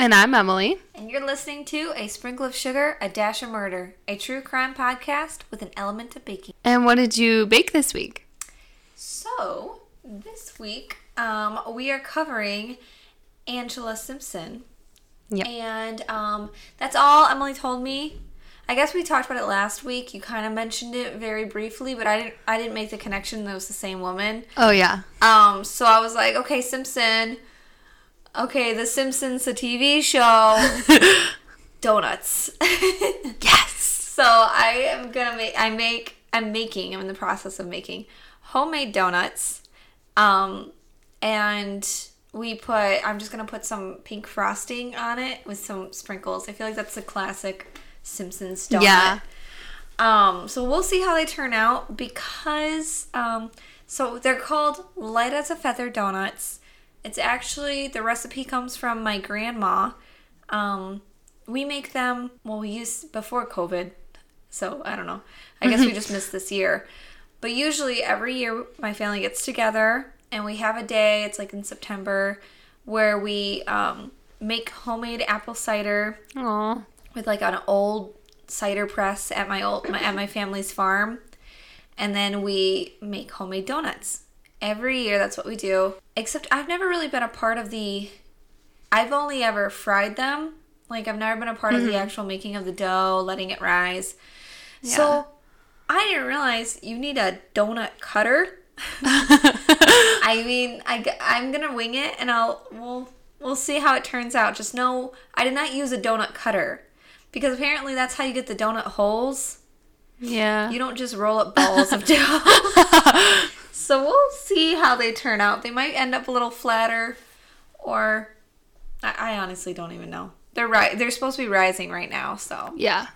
And I'm Emily. and you're listening to A Sprinkle of Sugar, A Dash of Murder, a true crime podcast with an element of baking. And what did you bake this week? So, this week, um, we are covering Angela Simpson. Yep. And um, that's all Emily told me. I guess we talked about it last week. You kind of mentioned it very briefly, but I didn't. I didn't make the connection that it was the same woman. Oh, yeah. Um, so I was like, okay, Simpson. Okay, The Simpsons, the TV show. Donuts. Yes. so I am gonna make. I make. I'm making. I'm in the process of making homemade donuts. Um, and we put. I'm just gonna put some pink frosting on it with some sprinkles. I feel like that's a classic Simpsons donut. Yeah. Um, so we'll see how they turn out because um, so they're called light as a feather donuts. It's actually the recipe comes from my grandma. Um, we make them well we used before COVID, so I don't know. I guess we just missed this year. But usually every year my family gets together and we have a day, it's like in September, where we um, make homemade apple cider Aw. with like an old cider press at my old my, at my family's farm, and then we make homemade donuts every year. That's what we do. Except I've never really been a part of the. I've only ever fried them. Like I've never been a part of the mm-hmm. actual making of the dough, letting it rise. Yeah. So I didn't realize you need a donut cutter. I mean, I, I, am gonna wing it, and I'll we'll we'll see how it turns out. Just know I did not use a donut cutter because apparently that's how you get the donut holes. Yeah. You don't just roll up balls of dough. so we'll see how they turn out. They might end up a little flatter, or I, I honestly don't even know. They're right. They're supposed to be rising right now, so yeah.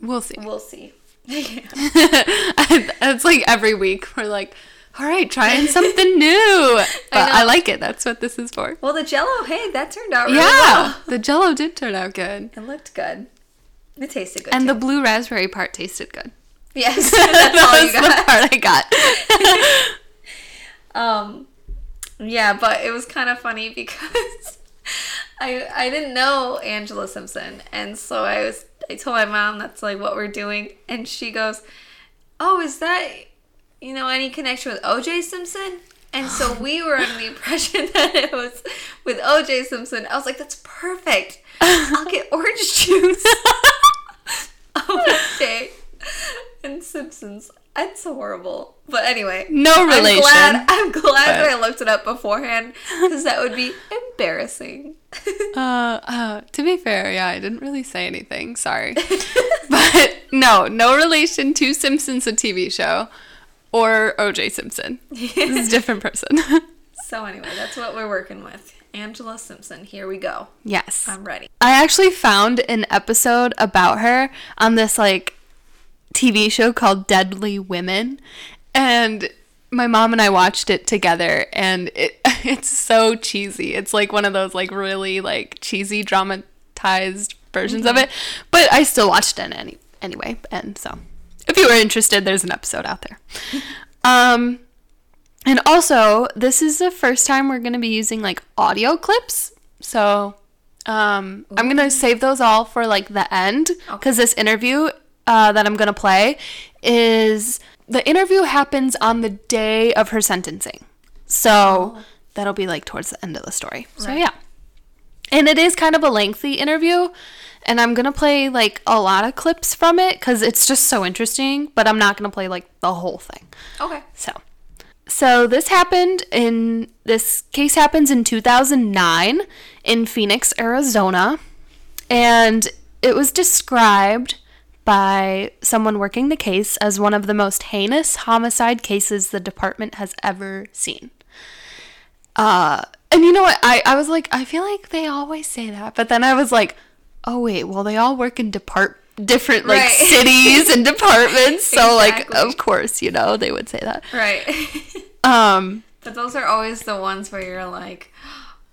We'll see. we'll see. it's like every week we're like, all right, trying something new. But I, know. like it. That's what this is for. well, the Jello, hey, that turned out really Yeah. well. The jello did turn out good. It looked good. It tasted good. And too. the blue raspberry part tasted good. Yes, that's all you That's the part I got. Um, yeah, but it was kind of funny because I I didn't know Angela Simpson, and so I was I told my mom that's like what we're doing, and she goes, "Oh, is that you know any connection with O.J. Simpson?" And so we were under the impression that it was with O.J. Simpson. I was like, "That's perfect. I'll get orange juice." O.J. and Simpsons. It's horrible. But anyway. No relation. I'm glad, I'm glad that I looked it up beforehand because that would be embarrassing. Uh, uh, to be fair, yeah, I didn't really say anything. Sorry. but no, no relation to Simpsons, the TV show, or OJ Simpson. This is a different person. so anyway, that's what we're working with. Angela Simpson. Here we go. yes. I'm ready. I actually found an episode about her on this like TV show called Deadly Women and my mom and I watched it together and it it's so cheesy. It's like one of those like really like cheesy dramatized versions of it, but I still watched it any anyway. And so if you were interested, there's an episode out there. Um and also, this is the first time we're going to be using like audio clips. So, um, I'm going to save those all for like the end because this interview uh, that I'm going to play is the interview happens on the day of her sentencing. So, that'll be like towards the end of the story. So, yeah. And it is kind of a lengthy interview. And I'm going to play like a lot of clips from it because it's just so interesting, but I'm not going to play like the whole thing. Okay. So, so this happened in this case happens in 2009 in Phoenix, Arizona, and it was described by someone working the case as one of the most heinous homicide cases the department has ever seen. Uh, and you know what? I, I was like, I feel like they always say that, but then I was like, oh wait, well they all work in depart different like Right. cities and departments, so like of course you know they would say that. Right. Um, but those are always the ones where you're like,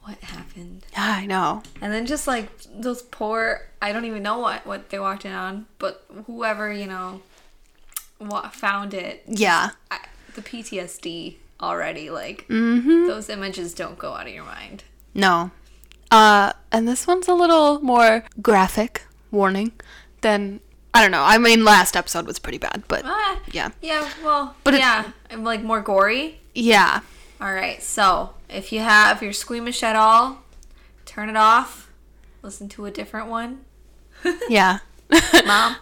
what happened? yeah, I know. And then just like those poor, I don't even know what, what they walked in on, but whoever, you know, what found it, Yeah, I, the PTSD already, like, Mm-hmm. those images don't go out of your mind. no, Uh, and this one's a little more graphic warning than I don't know. I mean, last episode was pretty bad, but Ah, yeah, yeah, well, But yeah, I'm like more gory. yeah, All right, so if you have, if you're squeamish at all, turn it off. Listen to a different one. yeah. Mom.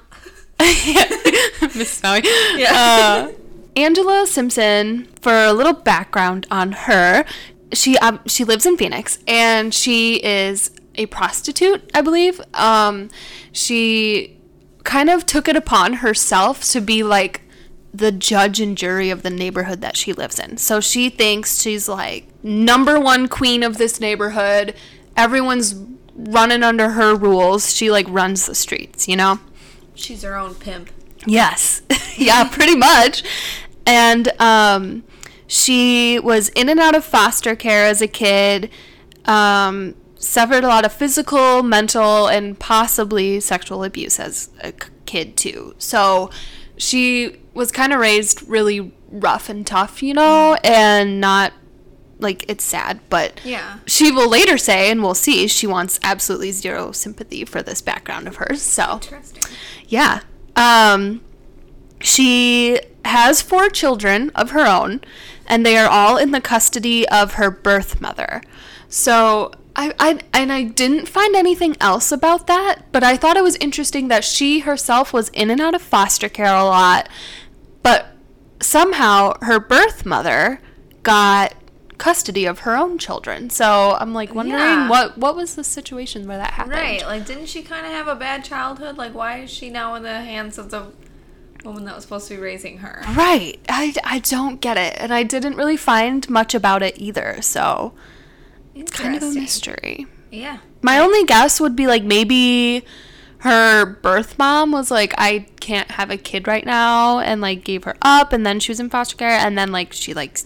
Miss Snowy. Uh, Angela Simpson. For a little background on her, she um, she lives in Phoenix and she is a prostitute, I believe. Um, she kind of took it upon herself to be like the judge and jury of the neighborhood that she lives in. So she thinks she's like number one queen of this neighborhood. Everyone's running under her rules. She like runs the streets, you know? She's her own pimp. Yes. yeah, pretty much. And um, she was in and out of foster care as a kid, um, suffered a lot of physical, mental, and possibly sexual abuse as a kid, too. So she was kind of raised really rough and tough, you know, and not like it's sad, but Yeah. she will later say, and we'll see, she wants absolutely zero sympathy for this background of hers. So. Interesting. Yeah. Um, she has four children of her own, and they are all in the custody of her birth mother. So I, I and I didn't find anything else about that, but I thought it was interesting that she herself was in and out of foster care a lot, but somehow her birth mother got custody of her own children. So I'm like wondering Yeah. what what was the situation where that happened. Right. Like, didn't she kind of have a bad childhood? Like, why is she now in the hands of the woman that was supposed to be raising her? Right. I, I don't get it. And I didn't really find much about it either. So it's kind of a mystery. Yeah. My only guess would be like maybe her birth mom was like, I can't have a kid right now and like gave her up. And then she was in foster care. And then like she like,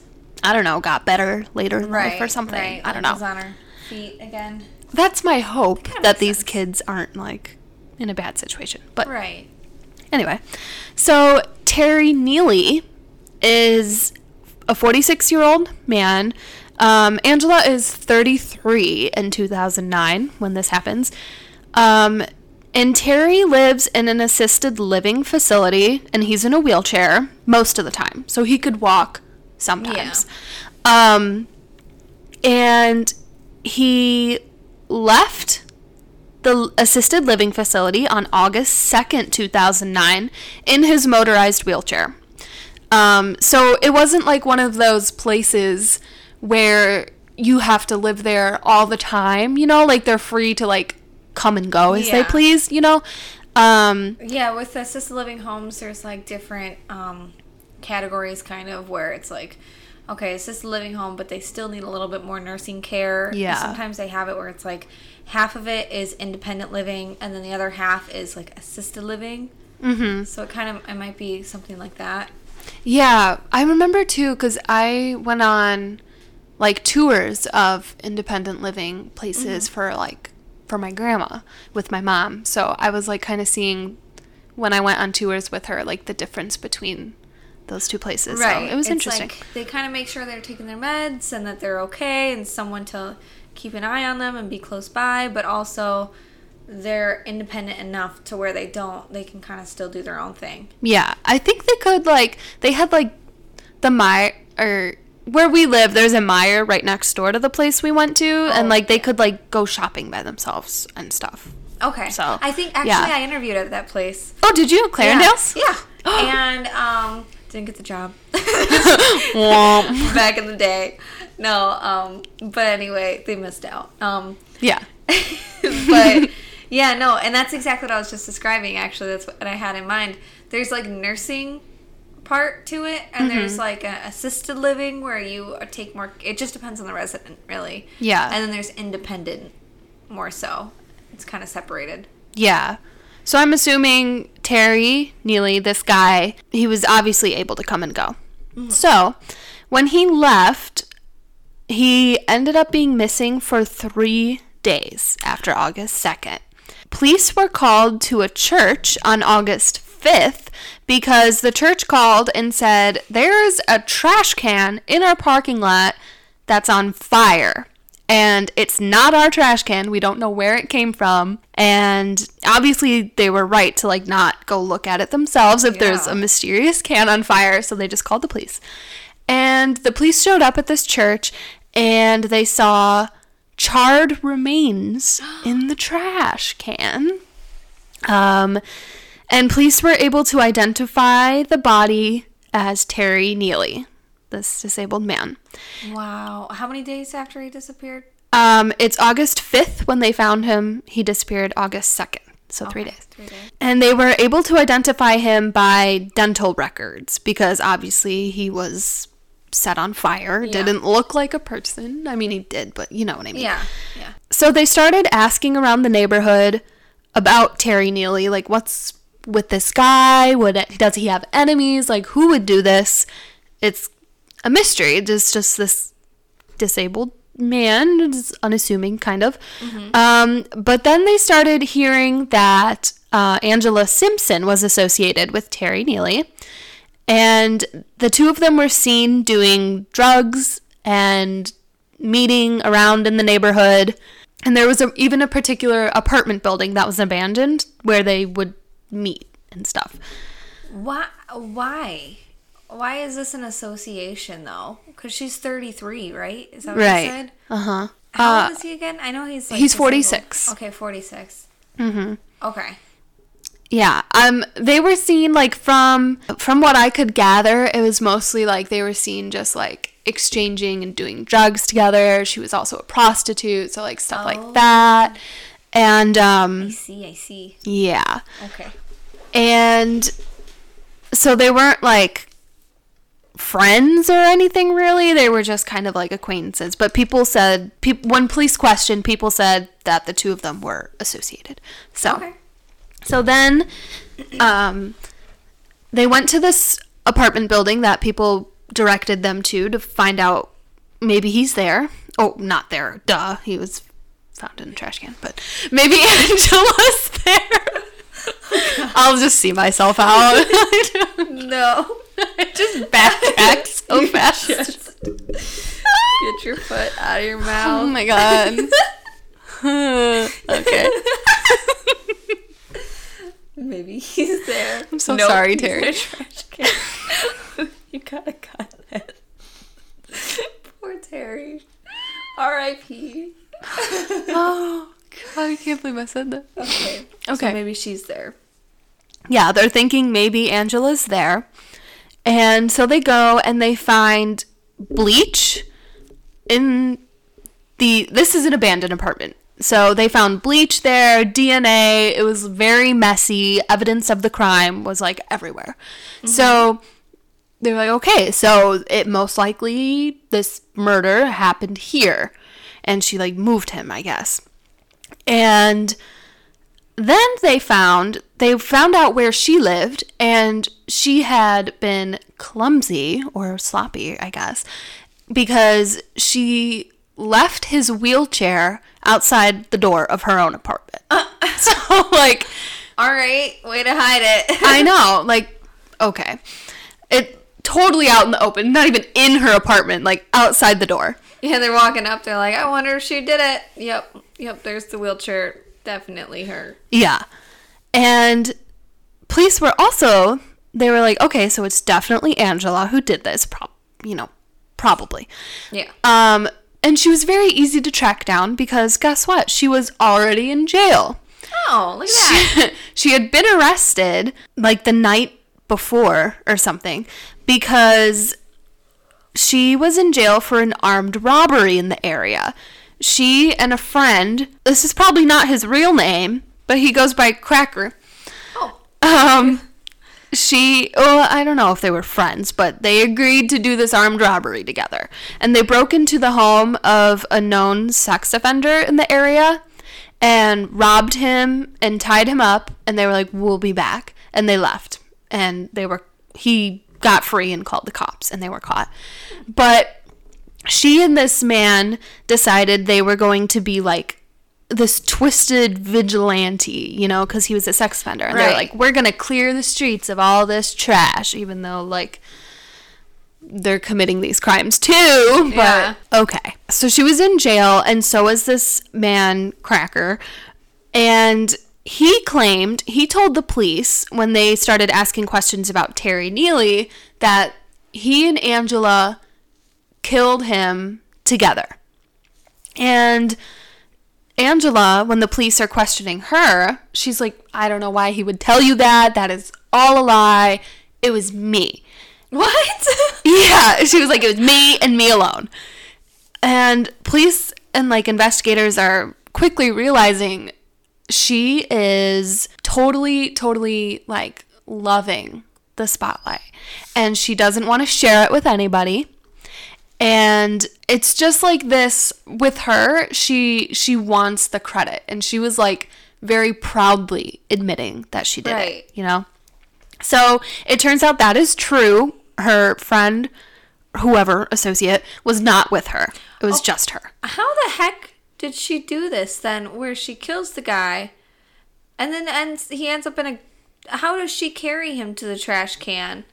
I don't know, got better later in Right. life or something. Right. I don't like, know. on her feet again. That's my hope that these sense. kids aren't like in a bad situation. But Right. Anyway, so Terry Neely is a 46 year old man. Um, Angela is 33 in 2009 when this happens. Um, and Terry lives in an assisted living facility and he's in a wheelchair most of the time. So he could walk sometimes. Um, and he left the assisted living facility on August 2nd, 2009, in his motorized wheelchair. Um, so it wasn't like one of those places where you have to live there all the time, you know, like they're free to like come and go as they please, you know. Um, Yeah, with assisted living homes, there's like different um, categories, kind of where it's like, okay, assisted living home, but they still need a little bit more nursing care. And Yeah. Sometimes they have it where it's like half of it is independent living, and then the other half is like assisted living. mhm. So it kind of it might be something like that. Yeah, I remember too because I went on like tours of independent living places mm-hmm. for like for my grandma with my mom. So I was like kind of seeing when I went on tours with her like the difference between those two places. So it was It's interesting. Like they kind of make sure they're taking their meds and that they're okay, and someone to keep an eye on them and be close by, but also they're independent enough to where they don't they can kind of still do their own thing. Yeah, I think they could like they had like the my or where we live. There's a Meyer right next door to the place we went to, and Oh, like they could like go shopping by themselves and stuff. Okay. So, I think actually yeah. I interviewed at that place. Oh, did you Clarendale's? Yeah. yeah. and um didn't get the job. Back in the day. No, um but anyway, they missed out. Um Yeah. but yeah, no, and that's exactly what I was just describing. Actually, that's what I had in mind. There's like nursing part to it, and Mm-hmm. there's like assisted living where you take more. It just depends on the resident, really. Yeah. And then there's independent, more so. It's kind of separated. Yeah. So I'm assuming Terry Neely, this guy, he was obviously able to come and go. So when he left, he ended up being missing for three days after August 2nd. Police were called to a church on August 5th because the church called and said, There's a trash can in our parking lot that's on fire. and it's not our trash can. We don't know where it came from. And obviously, they were right to like not go look at it themselves if there's a mysterious can on fire. So they just called the police. And the police showed up at this church and they saw charred remains in the trash can. Um, and police were able to identify the body as Terry Neely, this disabled man. Wow. How many days after he disappeared? Um, it's August 5th when they found him. He disappeared August 2nd, so three days. Three days. And they were able to identify him by dental records because obviously he was set on fire. Yeah. Didn't look like a person. I mean, he did, but you know what I mean. Yeah. Yeah. So they started asking around the neighborhood about Terry Neely, like what's with this guy? Would does he have enemies? Like who would do this? It's a mystery. It's just this disabled man, it's unassuming kind of. Um, but then they started hearing that uh, Angela Simpson was associated with Terry Neely, and the two of them were seen doing drugs and meeting around in the neighborhood. And there was a, even a particular apartment building that was abandoned where they would meet and stuff. Why? Why? Why is this an association though? Because she's 33, right? Is that what Right. you said? Uh huh. How old is he again? I know he's like he's 46. Okay, 46. Mm-hmm. Okay. Yeah. Um. They were seen like from from what I could gather, it was mostly like they were seen just like exchanging and doing drugs together. She was also a prostitute, so like stuff Oh. like that. And um. I see. I see. Yeah. Okay. And so they weren't like friends or anything really. They were just kind of like acquaintances. But people said, peop when police questioned, people said that the two of them were associated. So, Okay. so then um, they went to this apartment building that people directed them to to find out maybe he's there. Oh, not there. Duh. He was found in a trash can. But maybe Angela's there. I'll just see myself out. No. just backtrack so fast. Get your foot out of your oh mouth. Oh my god. okay. Maybe he's there. I'm so sorry, he's in Terry. a trash can. you gotta cut it. Poor Terry. R.I.P. Oh god, I can't believe I said that. Okay. Okay. So maybe she's there. Yeah, they're thinking maybe Angela's there. And so they go and they find bleach in the this is an abandoned apartment. So they found bleach there, DNA, it was very messy. Evidence of the crime was like everywhere. Mm-hmm. So they're like, okay, so it most likely this murder happened here. And she like moved him, I guess. And then they found they found out where she lived and she had been clumsy or sloppy i guess because she left his wheelchair outside the door of her own apartment uh. so like All right. Way to hide it. i know like okay it totally out in the open not even in her apartment like outside the door yeah, they're walking up. They're like, I wonder if she did it. Yep. Yep. There's the wheelchair. Definitely her. Yeah. And police were also they were like, okay, so it's definitely Angela who did this, prob you know, probably. Yeah. Um and she was very easy to track down because guess what? She was already in jail. Oh, look at that. she had been arrested like the night before or something because she was in jail for an armed robbery in the area. She and a friend, this is probably not his real name, but he goes by Cracker. Oh. Um, she, well, I don't know if they were friends, but they agreed to do this armed robbery together. And they broke into the home of a known sex offender in the area and robbed him and tied him up. And they were like, we'll be back. And they left. And they were, he got free and called the cops and they were caught. But she and this man decided they were going to be like this twisted vigilante, you know, because he was a sex offender. And they're like, we're going to clear the streets of all this trash, even though, like, they're committing these crimes too. But Yeah. okay. So she was in jail, and so was this man, Cracker. And he claimed, he told the police when they started asking questions about Terry Neely that he and Angela killed him together. And Angela, when the police are questioning her, she's like, I don't know why he would tell you that. That is all a lie. It was me. What? Yeah, she was like, it was me and me alone. And police and like investigators are quickly realizing she is totally, totally like loving the spotlight. And she doesn't want to share it with anybody. And it's just like this with her, she she wants the credit. And she was like very proudly admitting that she did Right. it, you know? So it turns out that is true. Her friend, whoever associate, was not with her. It was oh. just her. How the heck did she do this then? Where she kills the guy, and then ends he ends up in a. How does she carry him to the trash can?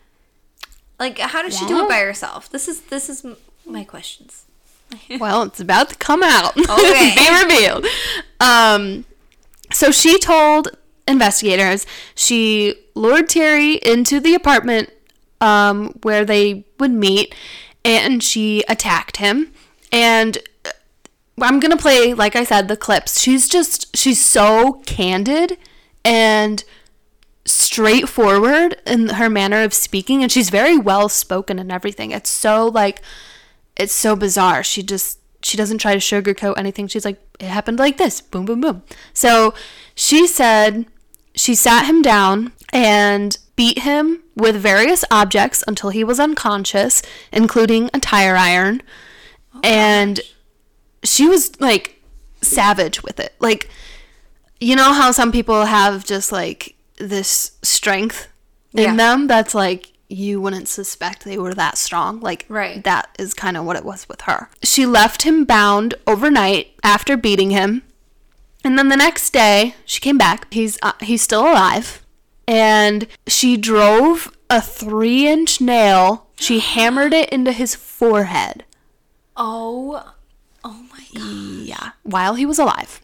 Like, how does she do it by herself? This is this is my questions. Well, it's about to come out. Okay. Be revealed. Um, so she told investigators she lured Terry into the apartment um, where they would meet, and she attacked him. And I'm gonna play, like I said, the clips. She's just she's so candid and straightforward in her manner of speaking, and she's very well spoken and everything. It's so like it's so bizarre. She just she doesn't try to sugarcoat anything. She's like, it happened like this. Boom, boom, boom. So she said she sat him down and beat him with various objects until he was unconscious, including a tire iron. Oh, and she was like savage with it. Like, you know how some people have just like this strength in Yeah. them that's like you wouldn't suspect they were that strong. Like, Right. that is kind of what it was with her. She left him bound overnight after beating him. And then the next day, she came back. He's uh, he's still alive, and she drove a three-inch nail. She hammered it into his forehead. Oh. Yeah, while he was alive,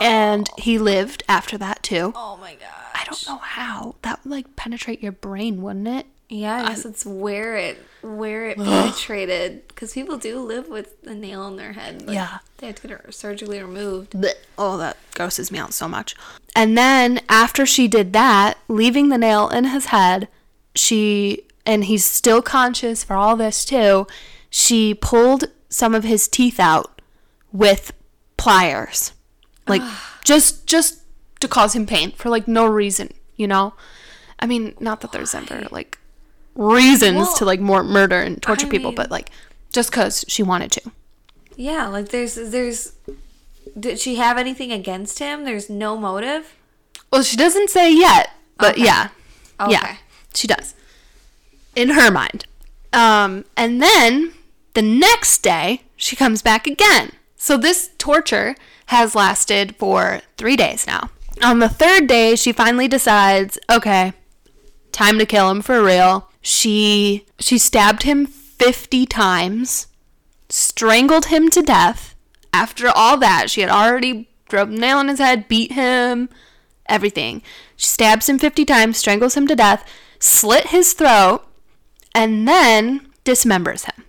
and oh. he lived after that too. Oh my god. I don't know how that would like penetrate your brain, wouldn't it? Yeah, I guess it's where it where it penetrated because people do live with a nail in their head. But Yeah. they have to get it surgically removed. Blech. Oh, that grosses me out so much. And then after she did that, leaving the nail in his head, she and he's still conscious for all this too. She pulled some of his teeth out with pliers. Like just just to cause him pain for like no reason, you know? I mean, not that there's ever like reasons Well, to like more murder and torture I people, mean- but like just cuz she wanted to. Yeah, like there's there's. Did she have anything against him? There's no motive. Well, she doesn't say yet, but Okay. yeah. Okay. Yeah, she does. In her mind. Um, and then the next day, she comes back again. So this torture has lasted for three days now. On the third day, she finally decides, okay, time to kill him for real. She she stabbed him 50 times, strangled him to death. After all that, she had already drove a nail in his head, beat him, everything. She stabs him 50 times, strangles him to death, slit his throat, and then dismembers him.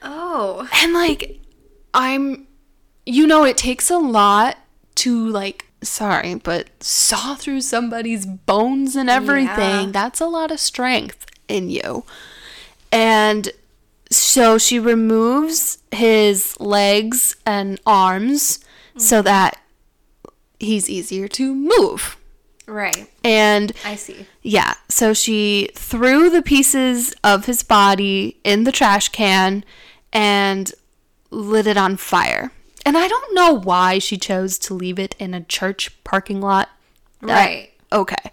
Oh. And like, I'm, you know, it takes a lot to like, sorry, but saw through somebody's bones and everything. Yeah. That's a lot of strength in you. And so she removes his legs and arms so mm-hmm. that he's easier to move. Right. And I see. yeah, so she threw the pieces of his body in the trash can and lit it on fire. And I don't know why she chose to leave it in a church parking lot. That- Right. Okay.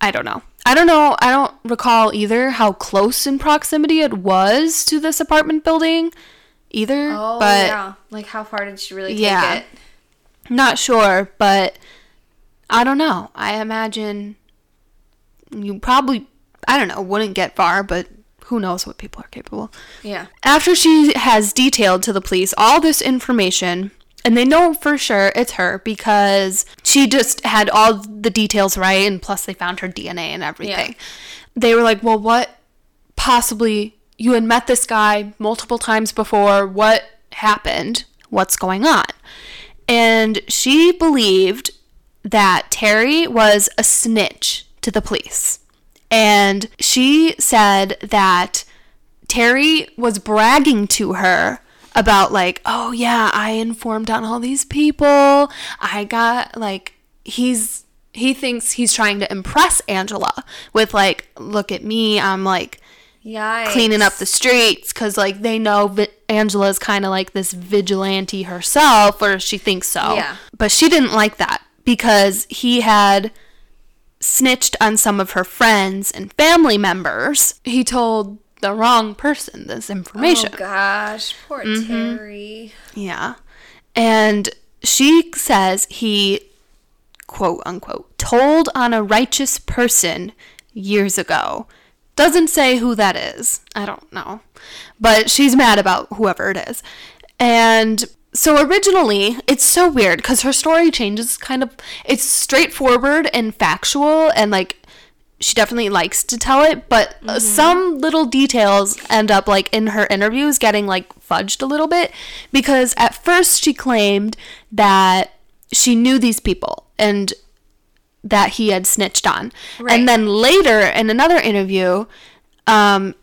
I don't know. I don't know. I don't recall either how close in proximity it was to this apartment building either. Oh but yeah. Like how far did she really take Yeah. it? not sure, but I don't know. I imagine you probably, I don't know, wouldn't get far, but who knows what people are capable. Yeah. After she has detailed to the police all this information, and they know for sure it's her because she just had all the details right, and plus they found her DNA and everything. Yeah. They were like, well, what possibly, you had met this guy multiple times before. What happened? What's going on? And she believed that Terry was a snitch to the police. And she said that Terry was bragging to her about, like, oh, yeah, I informed on all these people. I got, like, he's, he thinks he's trying to impress Angela with, like, look at me. I'm, like, Yeah. cleaning up the streets because like they know Vi- Angela's kind of like this vigilante herself, or she thinks so. Yeah. But she didn't like that because he had snitched on some of her friends and family members. He told the wrong person this information. Oh gosh, poor Mm-hmm. Terry. Yeah. And she says he, quote unquote, told on a righteous person years ago. Doesn't say who that is. I don't know. But she's mad about whoever it is. And so originally, it's so weird because her story changes kind of, it's straightforward and factual and like she definitely likes to tell it, but uh, some little details end up like in her interviews getting like fudged a little bit because at first she claimed that she knew these people and that he had snitched on. Right. And then later in another interview, um,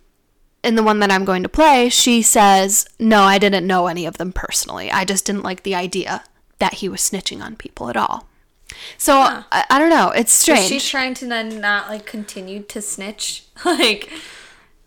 in the one that I'm going to play, she says, No, I didn't know any of them personally. I just didn't like the idea that he was snitching on people at all. So I, I don't know. It's strange. Is she trying to then not like continue to snitch? Like,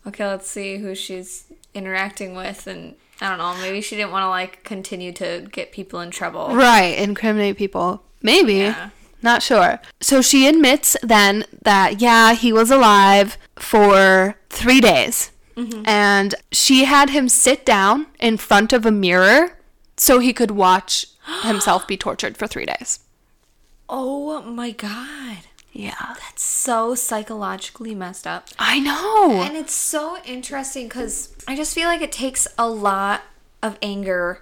okay, let's see who she's interacting with, and I don't know. Maybe she didn't want to like continue to get people in trouble. Right, incriminate people. Maybe. Yeah. Not sure. So she admits then that, yeah, he was alive for three days. Mm-hmm. And she had him sit down in front of a mirror so he could watch himself be tortured for three days. Oh my god, Yeah. that's so psychologically messed up. I know. And it's so interesting because I just feel like it takes a lot of anger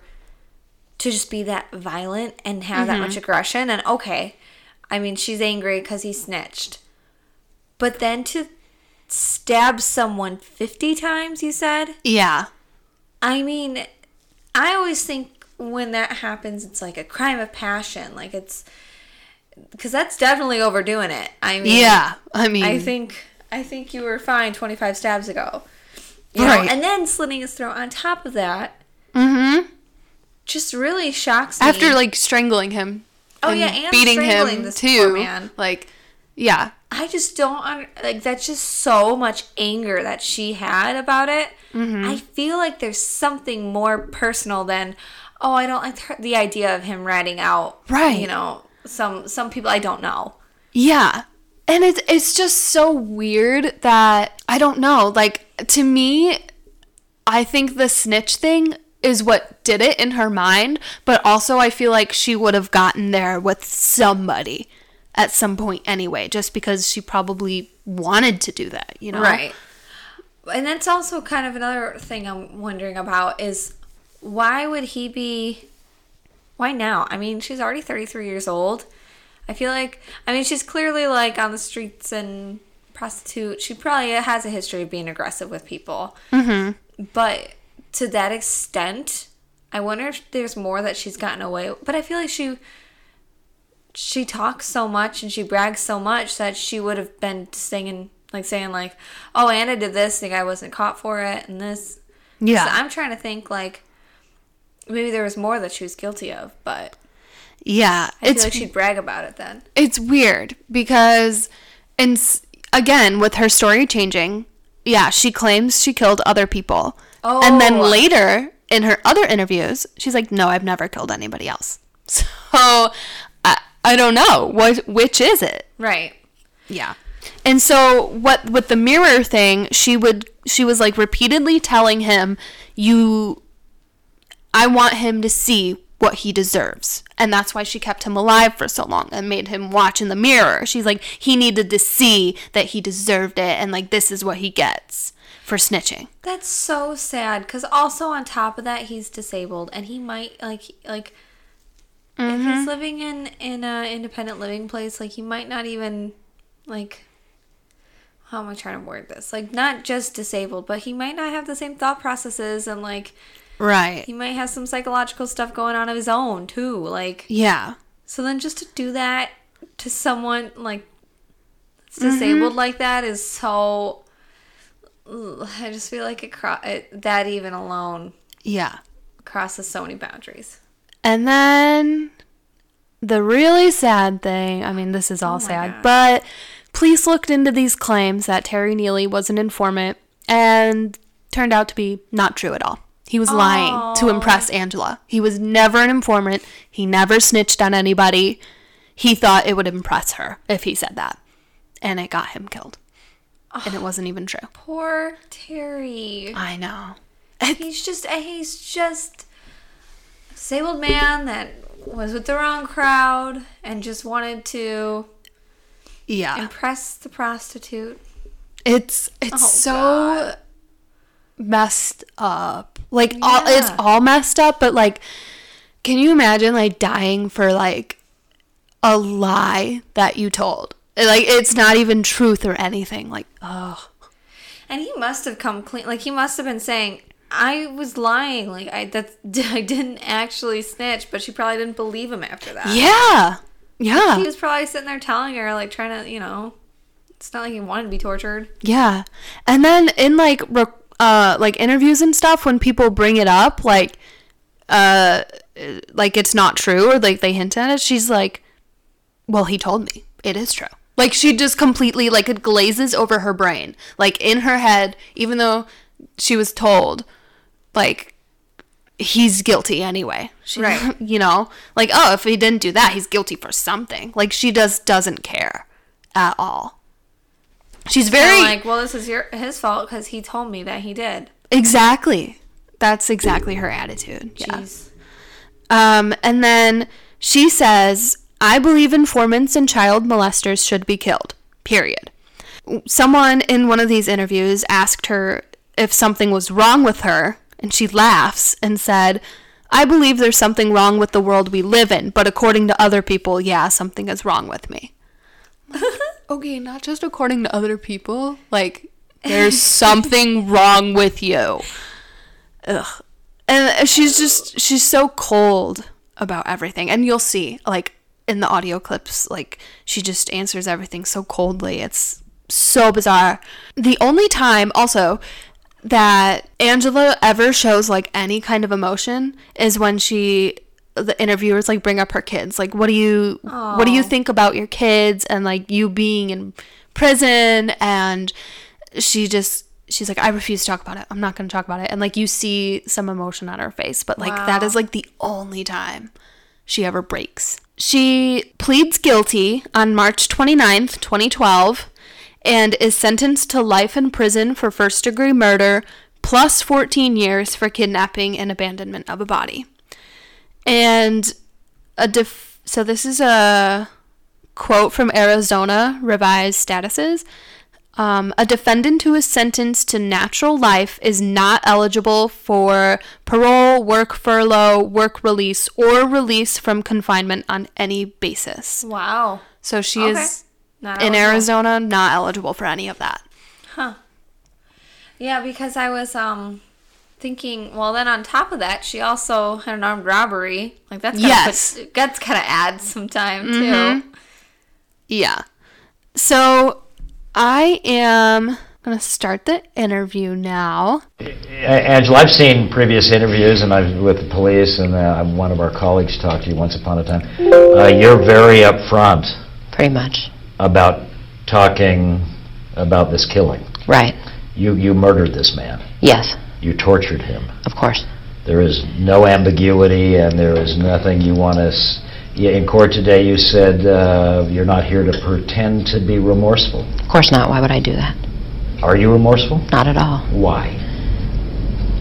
to just be that violent and have that mm-hmm. much aggression. And okay, I mean, she's angry because he snitched. But then to stab someone 50 times, you said? yeah. I mean, I always think when that happens, it's like a crime of passion. Like it's. Because that's definitely overdoing it. I mean, Yeah. I mean, I think I think you were fine 25 stabs ago. You Right. know? And then slitting his throat on top of that mm-hmm. just really shocks me. After like strangling him. Oh, yeah, and beating strangling him too. man. Like, yeah. I just don't like that's just so much anger that she had about it. Mm-hmm. I feel like there's something more personal than oh, I don't like the idea of him ratting out Right. you know, some some people I don't know. Yeah. And it's it's just so weird that I don't know. Like to me, I think the snitch thing is what did it in her mind, but also I feel like she would have gotten there with somebody at some point anyway, just because she probably wanted to do that, you know? Right. And that's also kind of another thing I'm wondering about is why would he be why now? I mean, she's already 33 years old. I feel like I mean, she's clearly like on the streets and prostitute. She probably has a history of being aggressive with people. Mm-hmm. But to that extent, I wonder if there's more that she's gotten away. But I feel like she she talks so much and she brags so much that she would have been singing like saying like oh anna did this the guy wasn't caught for it and this Yeah. so i'm trying to think like maybe there was more that she was guilty of but yeah. i It's feel like she'd brag about it then it's weird because and again with her story changing yeah she claims she killed other people and then Oh. later in her other interviews she's like no i've never killed anybody else so i, don't know what which is it right yeah and so what with the mirror thing she would she was like repeatedly telling him you I want him to see what he deserves. And that's why she kept him alive for so long and made him watch in the mirror. She's like, he needed to see that he deserved it and like this is what he gets for snitching. That's so sad. Because also on top of that, he's disabled, and he might like like if he's mm-hmm. living in in a independent living place, like he might not even like. How am I trying to word this? Like not just disabled, but he might not have the same thought processes, and like Right. he might have some psychological stuff going on of his own too. Like Yeah. so, then just to do that to someone like that's disabled mm-hmm. like that is so. I just feel like it, cro- it that even alone Yeah. crosses so many boundaries. And then the really sad thing, I mean, this is all oh sad, God. but police looked into these claims that Terry Neely was an informant and turned out to be not true at all. He was lying to impress Angela. He was never an informant. He never snitched on anybody. He thought it would impress her if he said that. And it got him killed. And it wasn't even true. Poor Terry. I know. He's just he's just disabled man that was with the wrong crowd and just wanted to Yeah. impress the prostitute. It's it's Oh, so God. messed up. Like all it's all messed up, but like can you imagine like dying for like a lie that you told? Like it's not even truth or anything. Like oh And he must have come clean. Like he must have been saying, "I was lying. Like I that I didn't actually snitch." But she probably didn't believe him after that. yeah. Yeah. He was probably sitting there telling her, like trying to, you know, it's not like he wanted to be tortured. Yeah. And then in like uh like interviews and stuff when people bring it up like uh like it's not true or like they hint at it she's like well he told me it is true. Like she just completely like it glazes over her brain. Like in her head even though she was told like he's guilty anyway. She, Right. You know, like oh, if he didn't do that, he's guilty for something. Like she just doesn't care at all. She's Very like, well, this is your his fault because he told me that he did. exactly. That's exactly her attitude. Yeah. Um, and then she says, "I believe informants and child molesters should be killed." Period. Someone in one of these interviews asked her if something was wrong with her, and she laughs and said, I believe there's something wrong with the world we live in, but according to other people, yeah, something is wrong with me. okay, not just according to other people. Like, there's something wrong with you. Ugh. And she's just, she's so cold about everything. And you'll see, like, in the audio clips, like, she just answers everything so coldly. It's so bizarre. The only time, also, that Angela ever shows like any kind of emotion is when she the interviewers like bring up her kids. Like what do you what do you think about your kids and like you being in prison? And she just she's like I refuse to talk about it. I'm not going to talk about it. And like you see some emotion on her face but like that Wow. is like the only time she ever breaks. She pleads guilty on March 29th 2012 and is sentenced to life in prison for first degree murder plus 14 years for kidnapping and abandonment of a body. And a def- so this is a quote from Arizona revised statutes. Um, a defendant who is sentenced to natural life is not eligible for parole, work furlough, work release, or release from confinement on any basis. Wow. So she Okay. is Not in eligible. Arizona not eligible for any of that. Huh. Yeah, because I was um thinking. Well, then on top of that, she also had an armed robbery. Like that's kinda Yes. puts- that's kind of adds some time Mm-hmm. too. Yeah. So I am gonna start the interview now. Angela, I've seen previous interviews, and I've with the police, and uh, one of our colleagues talked to you once upon a time. Uh, you're very upfront Pretty much. About talking about this killing. Right. You you murdered this man. Yes, You tortured him. of course. There is no ambiguity, and there is nothing you want us, yeah, in court today, you said uh, you're not here to pretend to be remorseful. Of course not. Why would I do that? Are you remorseful? Not at all. Why?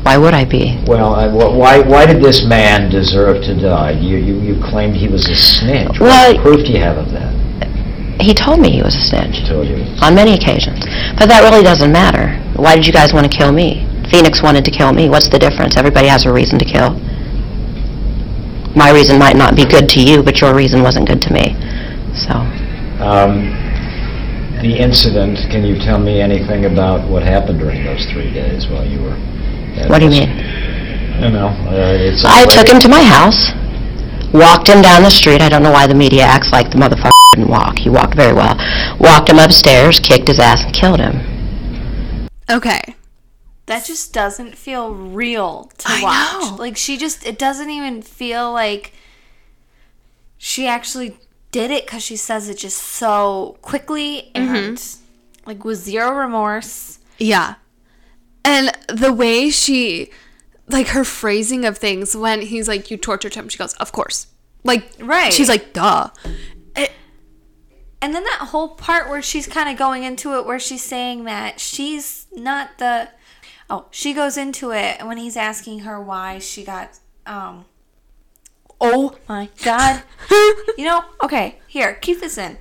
Why would I be? Well, I- wh- why, why did this man deserve to die? You, you, you claimed he was a snitch. Well- What proof do you have of that? He told me he was a snitch. Told you. On many occasions. But that really doesn't matter. Why did you guys want to kill me? Phoenix wanted to kill me. What's the difference? Everybody has a reason to kill. My reason might not be good to you, but your reason wasn't good to me. So, Um, the incident, can you tell me anything about what happened during those three days while you were? what do you mean? I don't know. Uh, it's I took him to my house, walked him down the street. I don't know why the media acts like the motherfucker didn't walk. He walked very well. Walked him upstairs, kicked his ass, and killed him. Okay. That just doesn't feel real to I watch. know. Like she just it doesn't even feel like she actually did it cuz she says it just so quickly and mm-hmm. like with zero remorse. Yeah. And the way she, like her phrasing of things when he's like, you tortured him, she goes, of course. Like, Right. She's like, duh. And then that whole part where she's kind of going into it where she's saying that she's not the Oh, she goes into it when he's asking her why she got um Oh my god. you know, okay, here, keep this in.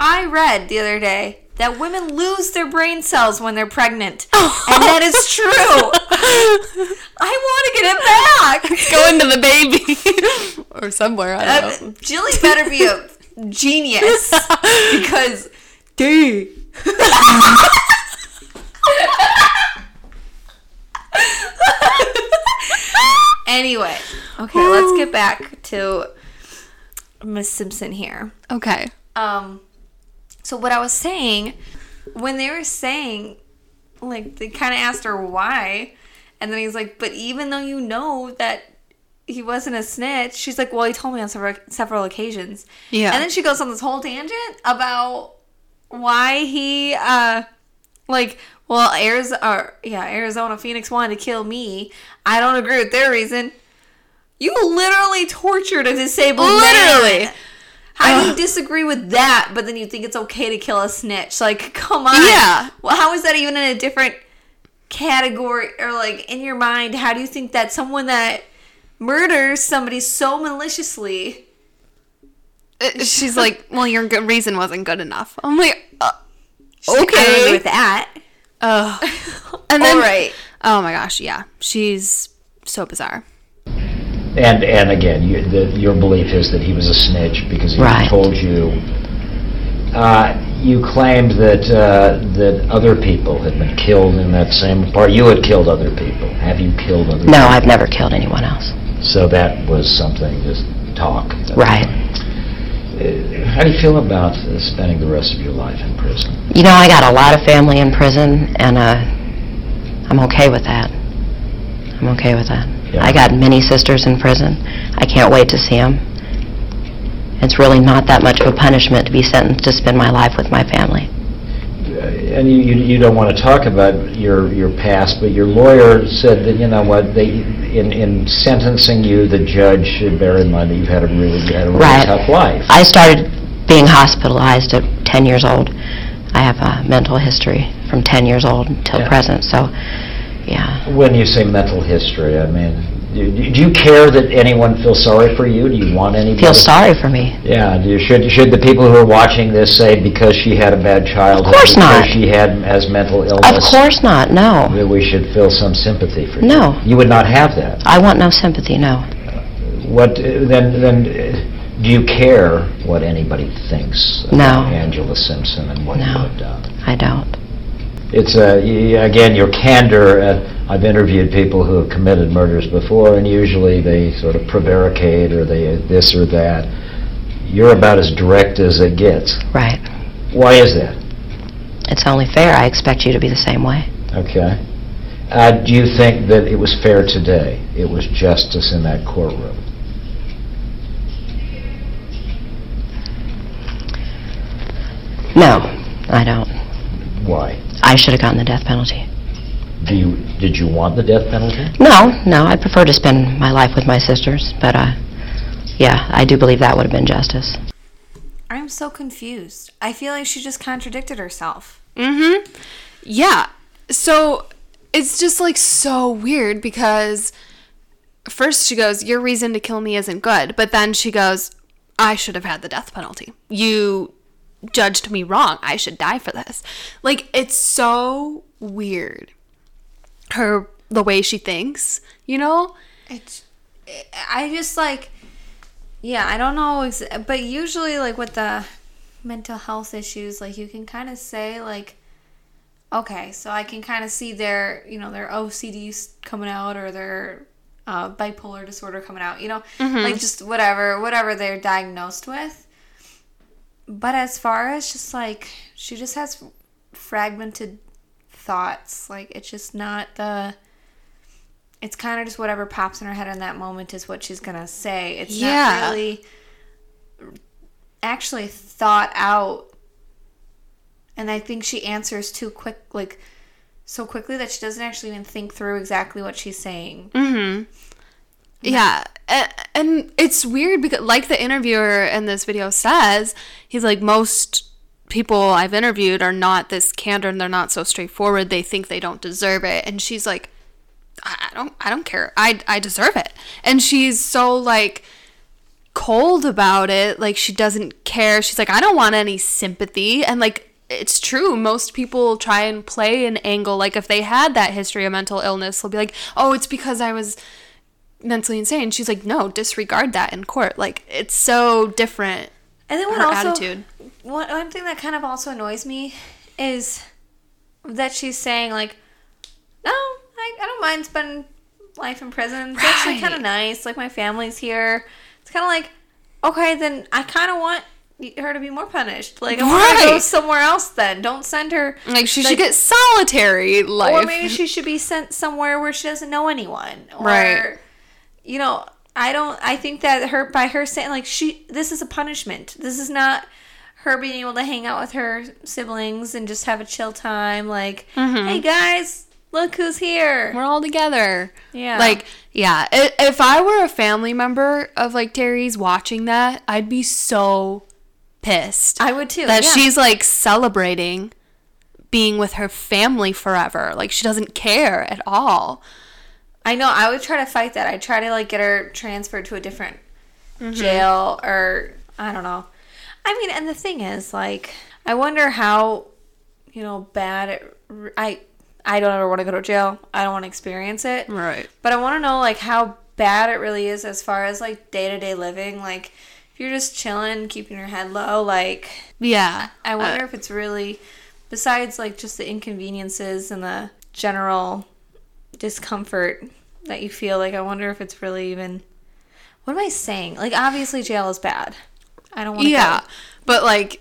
I read the other day that women lose their brain cells when they're pregnant. and that is true. I want to get it back. Go into the baby. or somewhere, I don't know. Uh, Jilly better be a genius because dude. anyway, okay, let's get back to Miss Simpson here. Okay. Um, so what I was saying when they were saying, like, they kind of asked her why, and then he's like, "But even though you know that he wasn't a snitch," she's like, "Well, he told me on several several occasions." Yeah. And then she goes on this whole tangent about why he, uh, like, well, Arizona, yeah, Arizona Phoenix wanted to kill me. I don't agree with their reason. You literally tortured a disabled Literally. man. How do you disagree with that, but then you think it's okay to kill a snitch? Like, come on. Yeah. Well, how is that even in a different category or like in your mind? How do you think that someone that murders somebody so maliciously? Uh, She's like, well, your good reason wasn't good enough. I'm like, uh, I don't okay. with that. Ugh. and then, All right. oh my gosh, yeah. She's so bizarre. And and again, you, the, your belief is that he was a snitch because he Right. told you. Uh, you claimed that uh, that other people had been killed in that same part. You had killed other people. Have you killed other? No, people? I've never killed anyone else. So that was something. Just talk. Right. Uh, How do you feel about uh, spending the rest of your life in prison? You know, I got a lot of family in prison, and uh, I'm okay with that. I'm okay with that. Yeah. I got many sisters in prison. I can't wait to see them. It's really not that much of a punishment to be sentenced to spend my life with my family. Uh, and you, you, you don't want to talk about your, your past, but your lawyer said that, you know what, they, in, in sentencing you, the judge should bear in mind that you've had a really, you had a really Right. tough life. I started being hospitalized at 10 years old. I have a mental history from 10 years old until Yeah. present, so yeah. When you say mental history, I mean, do, do you care that anyone feels sorry for you? Do you want anybody? Feel sorry for me. Yeah, do you, should, should the people who are watching this say because she had a bad childhood, Of course not. because she had as mental illness. Of illness, course not, no. that we should feel some sympathy for you? No. You would not have that. I want no sympathy, no. What, uh, then, then, uh, do you care what anybody thinks No. about Angela Simpson and what you No. have done? I don't. It's, uh, again, your candor, uh, I've interviewed people who have committed murders before, and usually they sort of prevaricate or they this or that. You're about as direct as it gets. Right. Why is that? It's only fair. I expect you to be the same way. Okay. Uh, do you think that it was fair today? It was justice in that courtroom? No, I don't. Why? I should have gotten the death penalty. Do you, did you want the death penalty? No, no, I prefer to spend my life with my sisters, but uh, yeah, I do believe that would have been justice. I'm so confused. I feel like she just contradicted herself. Mm-hmm. Yeah. So it's just like so weird because first she goes, Your reason to kill me isn't good. But then she goes, I should have had the death penalty. You judged me wrong. I should die for this. Like, it's so weird. Her, the way she thinks, you know? It's, I just like, yeah, I don't know, ex- but usually, like with the mental health issues, like you can kind of say, like, okay, so I can kind of see their, you know, their OCDs coming out or their uh, bipolar disorder coming out, you know, like just whatever, whatever they're diagnosed with. But as far as just like, she just has fragmented thoughts. Like, it's just not the it's kind of just whatever pops in her head in that moment is what she's gonna say. It's Yeah. not really actually thought out. And I think she answers too quick, like so quickly that she doesn't actually even think through exactly what she's saying. Mm-hmm. Yeah. And, it's weird because, like the interviewer in this video says, he's like, most people I've interviewed are not this candor and they're not so straightforward. They think they don't deserve it. And she's like, I don't, I don't care. I, I deserve it. And she's so like cold about it. Like she doesn't care. She's like, I don't want any sympathy. And like, it's true. Most people try and play an angle. Like if they had that history of mental illness, they'll be like, oh, it's because I was mentally insane. She's like, no, disregard that in court. Like it's so different. And then what also attitude. One, one thing that kind of also annoys me is that she's saying like, no, I, I don't mind spending life in prison. It's actually kind of nice. Like my family's here. It's kind of like, okay, then I kind of want her to be more punished. Like I want her to go somewhere else. Then don't send her. Like she Like- should get solitary life. Or maybe she should be sent somewhere where she doesn't know anyone. Or, Right. You know, I don't. I think that her by her saying like she, this is a punishment. This is not her being able to hang out with her siblings and just have a chill time. Like, mm-hmm. hey guys, look who's here. We're all together. Yeah. Like, yeah. If I were a family member of like Terry's watching that, I'd be so pissed. I would too. that yeah. she's like celebrating being with her family forever. Like she doesn't care at all. I know. I would try to fight that. I'd try to like get her transferred to a different jail or I don't know. I mean, and the thing is, like, I wonder how, you know, bad it. I I don't ever want to go to jail. I don't want to experience it. Right. But I want to know like how bad it really is as far as like day to day living. Like, if you're just chilling, keeping your head low, like Yeah. I wonder Uh, if it's really, besides like just the inconveniences and the general discomfort that you feel, like I wonder if it's really even. What am I saying? Like, obviously, jail is bad. I don't want to. yeah. But like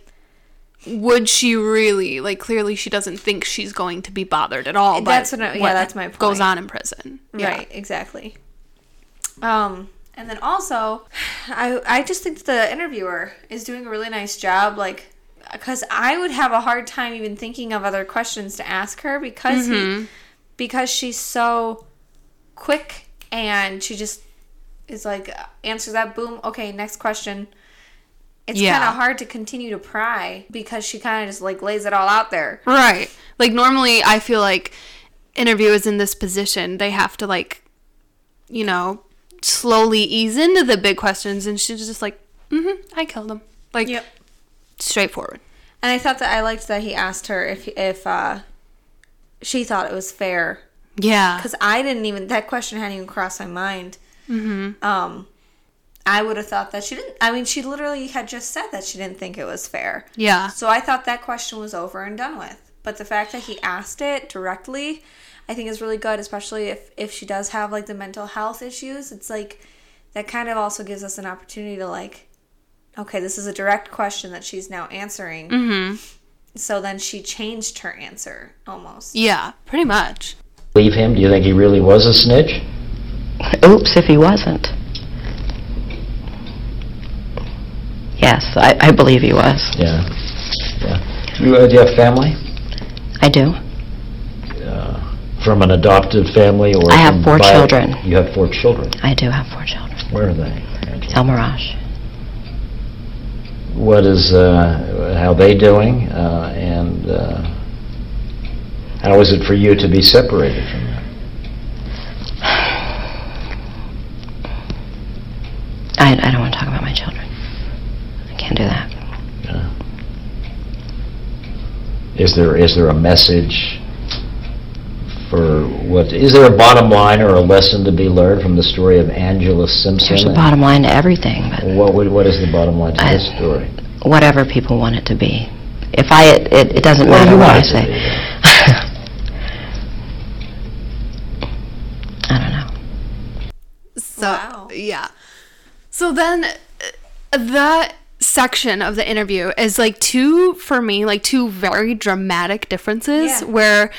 would she really like clearly she doesn't think she's going to be bothered at all That's what I- yeah, that's my point. goes on in prison Yeah. Right, exactly. Um, and then also, I I just think that the interviewer is doing a really nice job, like, because I would have a hard time even thinking of other questions to ask her because he, because she's so quick and she just is like answers that boom okay next question. It's Yeah. kind of hard to continue to pry because she kind of just like lays it all out there. Right. Like normally I feel like interviewers in this position, they have to like you know, slowly ease into the big questions and she's just like, "Mhm, I killed him." Like Yep. straightforward. And I thought that I liked that he asked her if if uh, she thought it was fair Yeah. because I didn't even that question hadn't even crossed my mind. Mm-hmm. Um, I would have thought that she didn't. I mean, she literally had just said that she didn't think it was fair. Yeah. So I thought that question was over and done with. But the fact that he asked it directly, I think is really good, especially if if she does have like the mental health issues. It's like that kind of also gives us an opportunity to like, okay, this is a direct question that she's now answering. Mm-hmm. So then she changed her answer almost. Yeah, pretty much. Leave him? Do you think he really was a snitch? Oops, if he wasn't. Yes, I, I believe he was. Yeah. Yeah. You, uh, do you have family? I do. Uh, from an adopted family or? I have four bio- children. You have four children. I do have four children. Where are they? Selmaraj. What is, uh, how they doing? Uh, and, uh, How is it for you to be separated from them? I, I don't want to talk about my children. I can't do that. Yeah. Is there, is there a message for what, is there a bottom line or a lesson to be learned from the story of Angela Simpson? There's a bottom line to everything, but What, would- what is the bottom line to I- this story? whatever people want it to be. If I, it, it, it doesn't What matter what I want it to say. be, I don't know. So Wow. yeah. So then uh, that section of the interview is like two for me like two very dramatic differences Yeah. where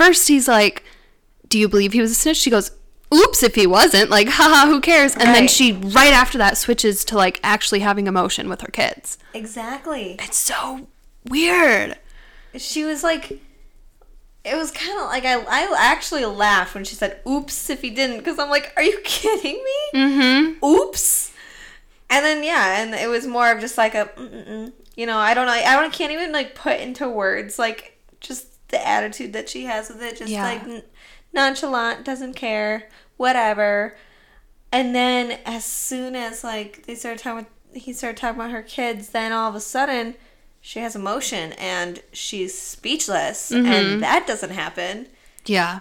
first he's like do you believe he was a snitch? She goes oops if he wasn't like haha who cares? And then she right after that switches to like actually having emotion with her kids. Exactly. it's so weird. She was like, it was kind of like I, I actually laughed when she said, "Oops," if he didn't, because I'm like, are you kidding me? mm-hmm. Oops. And then yeah, and it was more of just like a, you know, I don't know, I don't, can't even like put into words like just the attitude that she has with it, just Yeah. like n- nonchalant, doesn't care, whatever. And then as soon as like they started talking, with, he started talking about her kids, then all of a sudden she has emotion and she's speechless, and mm-hmm. that doesn't happen. yeah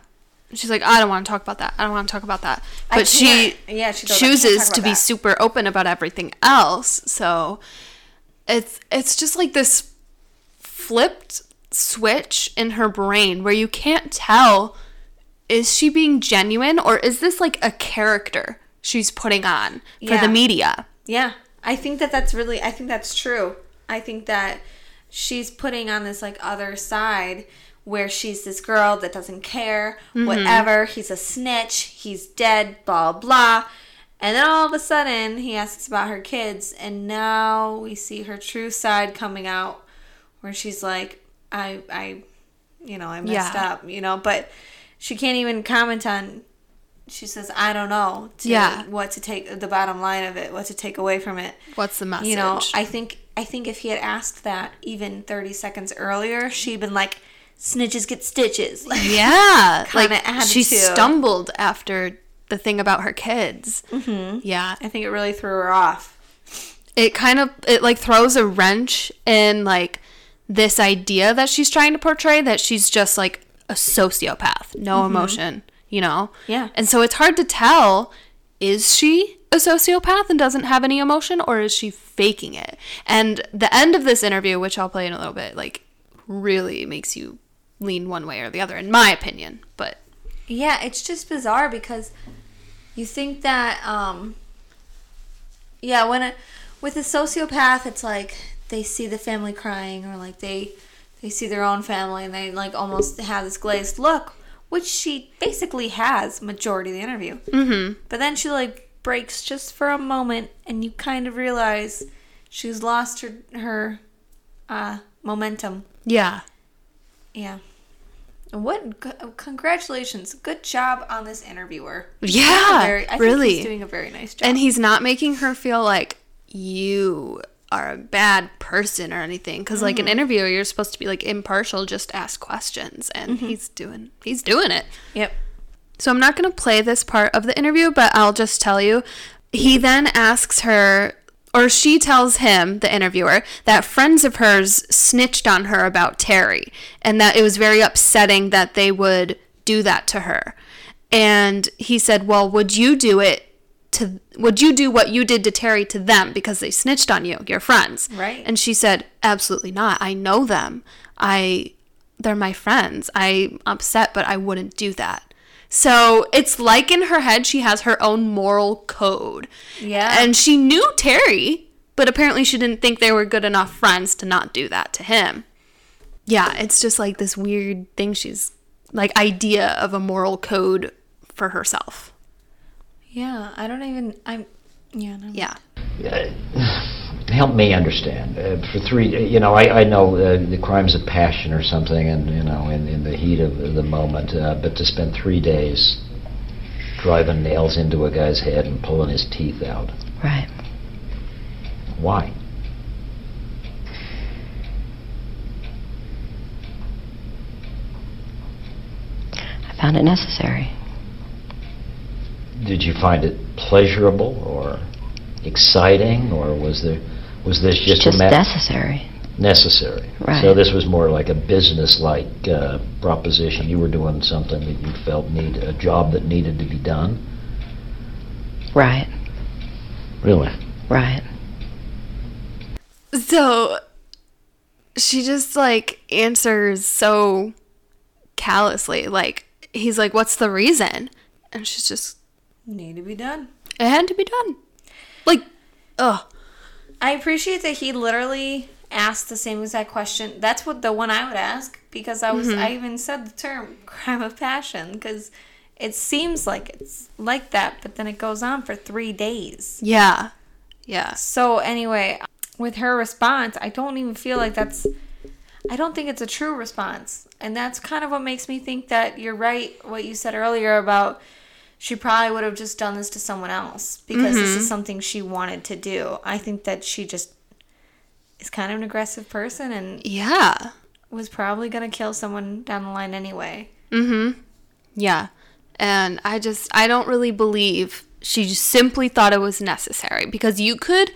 she's like i don't want to talk about that i don't want to talk about that but she yeah, she goes, "I can't chooses to be that." super open about everything else so it's it's just like this flipped switch in her brain where you can't tell is she being genuine or is this like a character she's putting on for Yeah. the media Yeah, I think that that's really. I think that's true. I think that she's putting on this like other side where she's this girl that doesn't care, mm-hmm. whatever. He's a snitch. He's dead. Blah blah. And then all of a sudden, he asks about her kids, and now we see her true side coming out, where she's like, "I, I, you know, I messed Yeah. up, you know," but she can't even comment on she says i don't know to Yeah. what to take the bottom line of it what to take away from it. What's the message you know i think i think if he had asked that even 30 seconds earlier she'd been like snitches get stitches. Yeah. Kinda like she stumbled after the thing about her kids. Mm-hmm. yeah. I think it really threw her off. It kind of it like throws a wrench in like this idea that she's trying to portray that she's just like a sociopath. No emotion you know? Yeah. and so it's hard to tell is she a sociopath and doesn't have any emotion or is she faking it? And the end of this interview which i'll play in a little bit like really makes you lean one way or the other in my opinion but yeah it's just bizarre because you think that um yeah when a, with a sociopath it's like they see the family crying or like they they see their own family and they like almost have this glazed look which she basically has majority of the interview. Mm-hmm. But then she like breaks just for a moment and you kind of realize she's lost her her uh momentum. Yeah. Yeah. What c- congratulations. Good job on this interviewer. Yeah, Very- I really. think he's doing a very nice job. And he's not making her feel like you are a bad person or anything. Because like an Mm-hmm. interviewer, you're supposed to be like impartial, just ask questions, and Mm-hmm. he's doing he's doing it. yep So I'm not gonna play this part of the interview, but I'll just tell you. He then asks her, or she tells him, the interviewer, that friends of hers snitched on her about Terry, and that it was very upsetting that they would do that to her. And he said, "Well, would you do it to? Would you do what you did to Terry to them because they snitched on you, your friends?" Right. And she said, "Absolutely not. I know them. I they're my friends. I'm upset, but I wouldn't do that." So it's like in her head, she has her own moral code. Yeah. And she knew Terry, but apparently she didn't think they were good enough friends to not do that to him. Yeah, it's just like this weird thing she's like idea of a moral code for herself. Yeah i don't even i'm yeah no. Yeah. Uh, help me understand. Uh, for three, you know, I, I know uh, the crimes of passion or something, and you know, in, in the heat of the moment. Uh, but to spend three days driving nails into a guy's head and pulling his teeth out, Right. why? I found it necessary. Did you find it pleasurable or exciting, or was there was this just, just a ma- necessary. necessary? Right. So this was more like a business-like uh, proposition. You were doing something that you felt need a job that needed to be done. Right, Really? right. So she just like answers so callously. Like, he's like, What's the reason? And she's just, Need to be done. It had to be done. Like, ugh. I appreciate that he literally asked the same exact question. That's what the one I would ask because I was Mm-hmm. I even said the term crime of passion because it seems like it's like that, but then it goes on for three days. Yeah. Yeah. So anyway, with her response, I don't even feel like that's. I don't think it's a true response, and that's kind of what makes me think that you're right. What you said earlier about she probably would have just done this to someone else because this is mm-hmm. something she wanted to do. I think that she just is kind of an aggressive person and Yeah. was probably gonna kill someone down the line anyway. Mhm. Yeah. And I just, I don't really believe she just simply thought it was necessary because you could,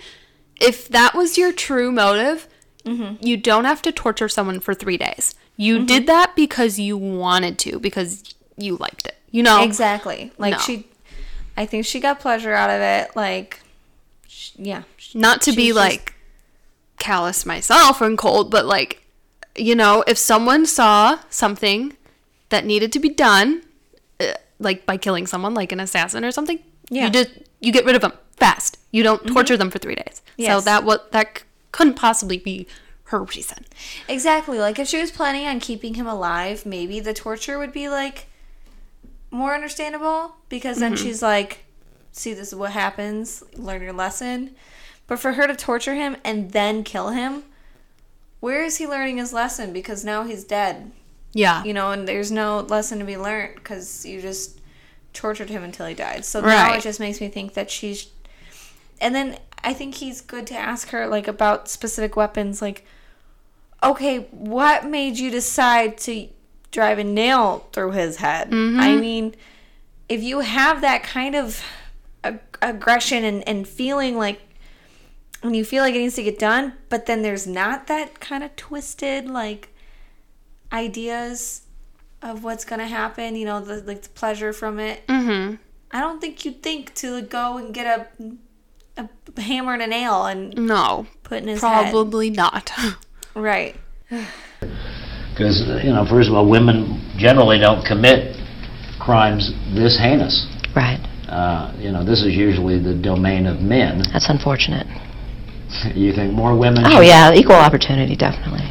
if that was your true motive, mm-hmm. you don't have to torture someone for three days. You mm-hmm. did that because you wanted to, because you liked it. You know? Exactly. Like No. she, I think she got pleasure out of it. Like, sh- yeah. Not to be like callous myself and cold, but like, you know, if someone saw something that needed to be done, uh, like by killing someone, like an assassin or something, Yeah. you just you get rid of them fast. You don't torture them for three days. So that what that c- couldn't possibly be her reason. Exactly. Like if she was planning on keeping him alive, maybe the torture would be like more understandable because then Mm-hmm. she's like, see, this is what happens, learn your lesson. But for her to torture him and then kill him, where is he learning his lesson? Because now he's dead, Yeah. you know, and there's no lesson to be learned because you just tortured him until he died. So now it just makes me think that she's. And then I think he's good to ask her, like, about specific weapons, like, okay, what made you decide to drive a nail through his head? I mean, if you have that kind of ag- aggression and, and feeling like when you feel like it needs to get done, but then there's not that kind of twisted like ideas of what's gonna happen, you know, the like the pleasure from it. Mm-hmm. I don't think you'd think to go and get a a hammer and a nail and No. put in his head. Probably not. Right. Because, you know, first of all, women generally don't commit crimes this heinous. Right. Uh, You know, this is usually the domain of men. That's unfortunate. You think more women... Oh, yeah, equal opportunity, definitely.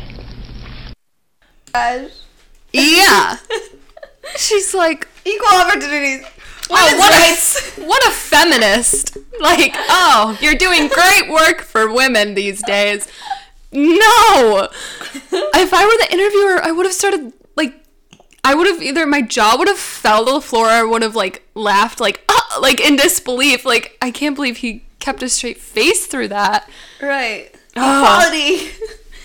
yeah. She's like, Equal opportunities. oh, what a, what a feminist. Like, oh, you're doing great work for women these days. No. If I were the interviewer, I would have started, like, I would have either, my jaw would have fell to the floor or I would have, like, laughed, like, ah, like, in disbelief. Like, I can't believe he kept a straight face through that. Right. Oh. Equality.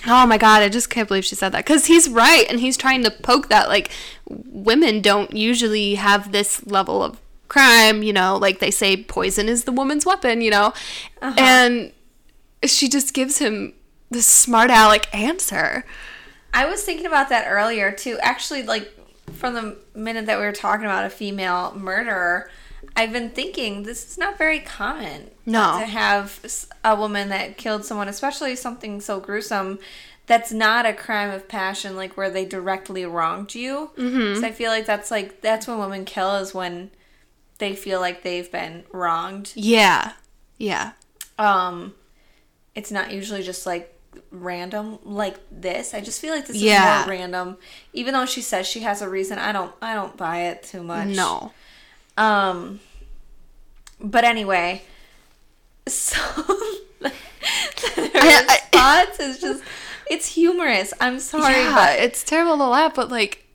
Oh my god, I just can't believe she said that. Because he's right, and he's trying to poke that. Like, women don't usually have this level of crime, you know, like they say poison is the woman's weapon, you know? And she just gives him this smart aleck answer. I was thinking about that earlier too. Actually, like from the minute that we were talking about a female murderer, I've been thinking this is not very common. No. to have a woman that killed someone, especially something so gruesome, that's not a crime of passion, like where they directly wronged you. Mm-hmm. So I feel like that's like that's when women kill is when they feel like they've been wronged. Yeah. Yeah. Um, it's not usually just like random like this. I just feel like this Yeah. is more random. Even though she says she has a reason, I don't I don't buy it too much. No. Um but anyway, so her I- I- response is just it's humorous. I'm sorry, yeah, it's terrible to laugh, but like,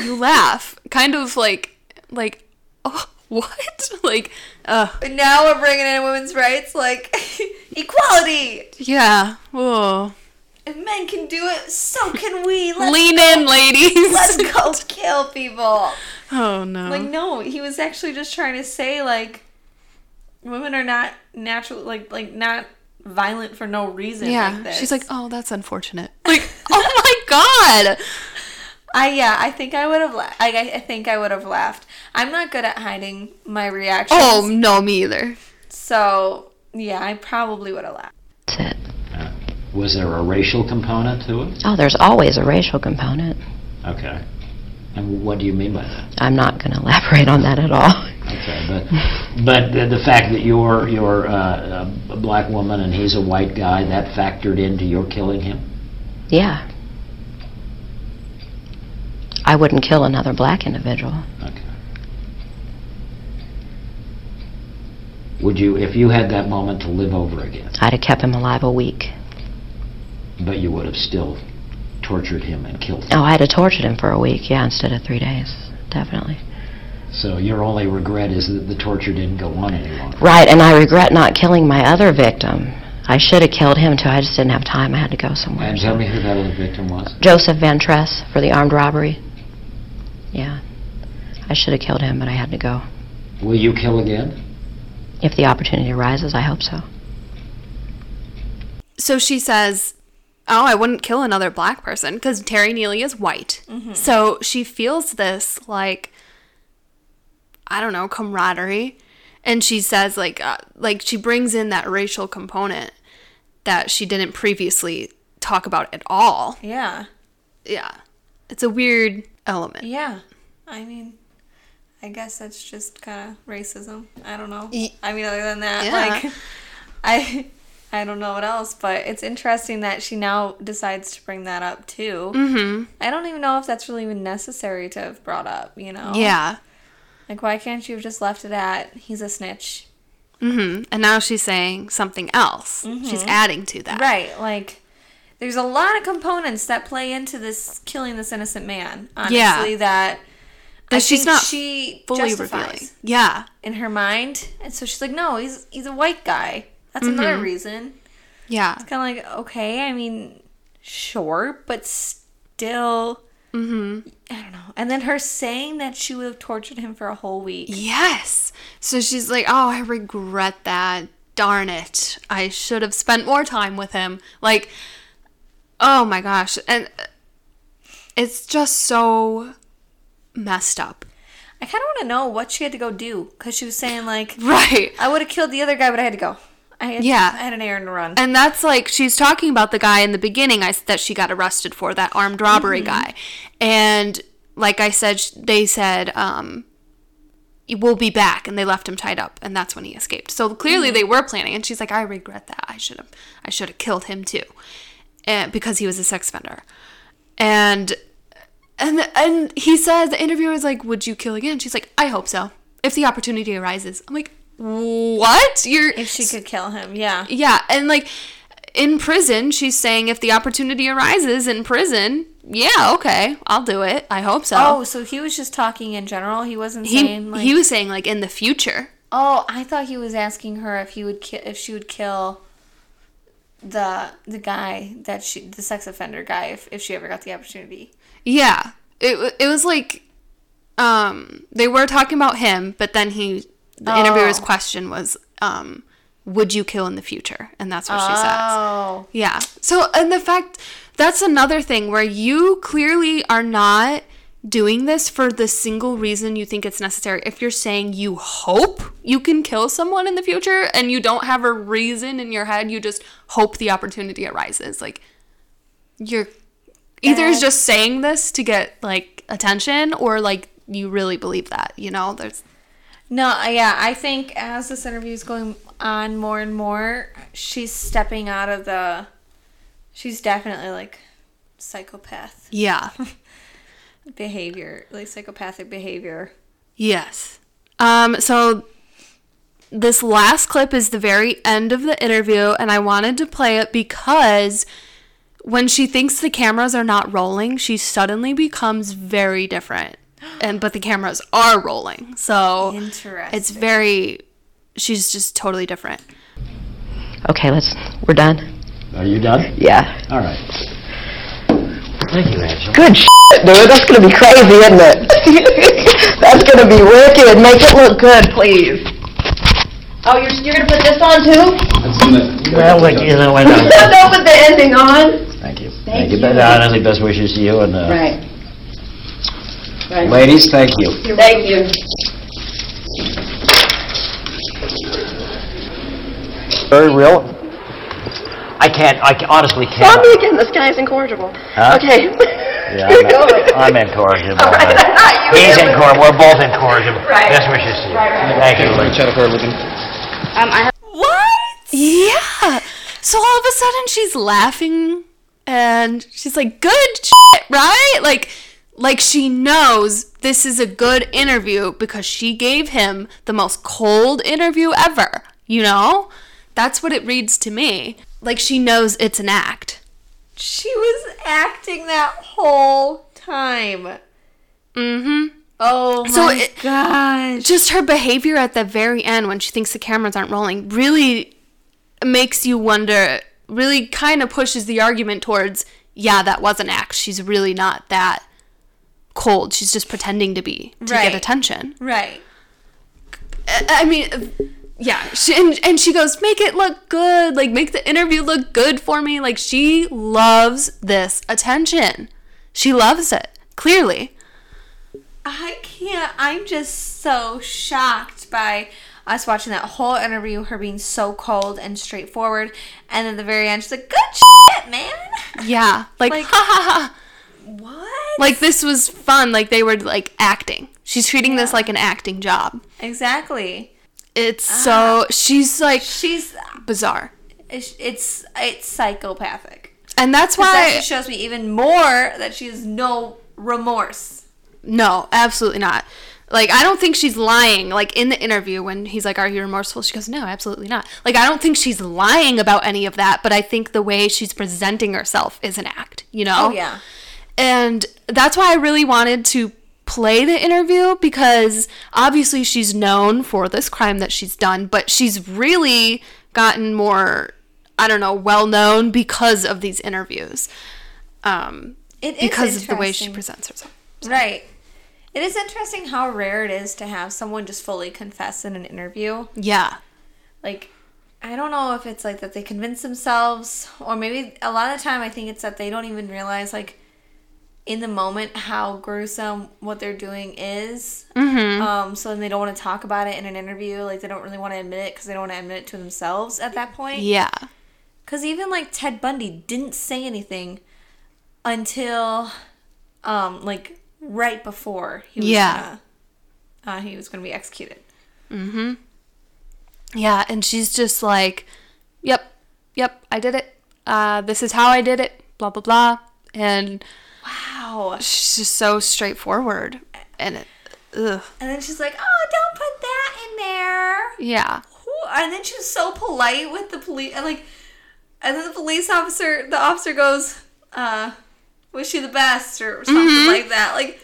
you laugh. Kind of like, like, oh, what? Like, uh, but now we're bringing in women's rights like equality. yeah. Whoa. If men can do it, so can we. Let's Lean in, ladies. let's go kill people. Oh no. Like, no, he was actually just trying to say like, women are not natural, like like not violent for no reason. yeah. like. She's like, oh, that's unfortunate. Like, oh my god. I yeah, I think I would have. La- I I I think I would have laughed. I'm not good at hiding my reactions. Oh no, me either. so yeah, I probably would have laughed. That's it. Uh, Was there a racial component to it? Oh, there's always a racial component. Okay. And what do you mean by that? I'm not going to elaborate on that at all. Okay, but but the, the fact that you're you're uh, a black woman and he's a white guy that factored into your killing him. Yeah. I wouldn't kill another black individual. Okay. Would you, if you had that moment to live over again, I'd have kept him alive a week. but you would have still tortured him and killed him? Oh, I'd have tortured him for a week, yeah, instead of three days. Definitely. So your only regret is that the torture didn't go on any longer. Right, and I regret not killing my other victim. I should have killed him too. I just didn't have time. I had to go somewhere. And tell me who that other victim was. Joseph Van Tress for the armed robbery. Yeah. I should have killed him, but I had to go. Will you kill again? If the opportunity arises, I hope so. So she says, "Oh, I wouldn't kill another black person because Terry Neely is white." So she feels this like, I don't know, camaraderie, and she says like, uh, like she brings in that racial component that she didn't previously talk about at all. Yeah, Yeah, it's a weird element. yeah. I mean, I guess that's just kind of racism. I don't know. I mean, other than that, Yeah. like, I. I don't know what else, but it's interesting that she now decides to bring that up too. Mm-hmm. I don't even know if that's really even necessary to have brought up, you know? Yeah. Like, why can't you have just left it at he's a snitch? Mm-hmm. And now she's saying something else. She's adding to that. Right. Like, there's a lot of components that play into this killing this innocent man. Honestly, Yeah. that That I she's not she Fully revealing. Yeah. in her mind, and so she's like, no, he's he's a white guy. That's another Mm-hmm. reason. Yeah. It's kind of like okay, I mean, sure, but still. Mm-hmm. I don't know. And then her saying that she would have tortured him for a whole week. Yes. So she's like, "Oh, I regret that. Darn it. I should have spent more time with him." Like, oh my gosh. And it's just so messed up. I kind of want to know what she had to go do because she was saying like, Right. I would have killed the other guy, but I had to go. I had, Yeah. I had an errand to run. And that's like she's talking about the guy in the beginning I, that she got arrested for, that armed robbery guy. And like I said, they said, um, we'll be back. And they left him tied up. And that's when he escaped. So clearly they were planning. And she's like, I regret that. I should have, I should have killed him too. And because he was a sex offender. And, and, and he says the interviewer is like, would you kill again? She's like, I hope so. If the opportunity arises. I'm like, what? You're, if she could kill him, yeah. yeah, and like in prison, she's saying if the opportunity arises in prison, yeah, okay, I'll do it. I hope so. Oh, so he was just talking in general. He wasn't he saying like. he was saying like in the future. oh, I thought he was asking her if he would ki- if she would kill the the guy that she the sex offender guy if, if she ever got the opportunity. Yeah, it it was like um they were talking about him, but then he the interviewer's Oh. question was um would you kill in the future? And that's what she says. Oh, Yeah. So, and the fact that's another thing where you clearly are not doing this for the single reason you think it's necessary. If you're saying you hope you can kill someone in the future and you don't have a reason in your head, you just hope the opportunity arises. Like, you're either And- just saying this to get like attention or like you really believe that, you know? There's, No, uh, yeah, I think as this interview is going on more and more, she's stepping out of the. She's definitely like psychopath yeah. behavior, like psychopathic behavior. Yes. Um, so this last clip is the very end of the interview, and I wanted to play it because when she thinks the cameras are not rolling, she suddenly becomes very different. And but the cameras are rolling. So Interesting. it's very she's just totally different. Okay, let's. We're done. Are you done? Yeah. All right. Thank you, Angela. Good. Dude. That's gonna be crazy, isn't it? That's gonna be wicked. Make it look good, please. Oh, you're, you're gonna put this on too? That's Well, like, you know, I know. Don't put the ending on. Thank you. Thank you. you. But, uh, only best wishes to you and, uh, Right. Right. ladies, thank you. Thank you. Very real. I can't, I ca- honestly Tell can't. me again, this guy's incorrigible. Huh? Okay. Yeah, I'm- going. I'm incorrigible. All right, you He's were- incorrigible, we're both incorrigible. Right. Best wishes to you. Right, right, Thank you. ladies. Um, I What? Yeah. So all of a sudden she's laughing and she's like, "Good shit, right?" Like like she knows this is a good interview because she gave him the most cold interview ever, you know? That's what it reads to me. Like she knows it's an act. She was acting that whole time. Mhm. Oh my So it- gosh. Just her behavior at the very end when she thinks the cameras aren't rolling really makes you wonder, really kind of pushes the argument towards, yeah, that was an act. She's really not that cold. She's just pretending to be to Right. get attention. Right. I mean, yeah. She, and, and she goes, make it look good. Like, make the interview look good for me. Like, she loves this attention. She loves it, clearly. I can't. I'm just so shocked by us watching that whole interview, her being so cold and straightforward, and then at the very end, she's like, "Good shit, man." Yeah. Like, Like- ha ha ha. What? Like, this was fun. Like, they were, like, acting. She's treating this like an acting job. exactly. It's ah. so, she's, like, She's. bizarre. It's it's, it's psychopathic. And that's That why, just shows me even more that she has no remorse. no, absolutely not. Like, I don't think she's lying. Like, in the interview, when he's like, Are you remorseful? She goes, No, absolutely not. Like, I don't think she's lying about any of that, but I think the way she's presenting herself is an act, you know? Oh yeah. And that's why I really wanted to play the interview because obviously she's known for this crime that she's done, but she's really gotten more, I don't know, well known because of these interviews. Um, It is because of the way she presents herself. Right. It is interesting how rare it is to have someone just fully confess in an interview. Yeah. Like, I don't know if it's like that they convince themselves, or maybe a lot of the time I think it's that they don't even realize, like, in the moment how gruesome what they're doing is. Mm-hmm. Um, so then they don't want to talk about it in an interview. Like, they don't really want to admit it because they don't want to admit it to themselves at that point. Yeah. Because even like Ted Bundy didn't say anything until, um, like right before he was Yeah. gonna, uh, he was gonna be executed. Hmm. Yeah. And she's just like, Yep, yep, I did it. Uh, this is how I did it. Blah, blah, blah. And Wow. she's just so straightforward. And it, ugh. And then she's like, "Oh, don't put that in there." Yeah. And then she was so polite with the police, and like, and then the police officer, the officer goes, "Uh, wish you the best," or something like that. Like,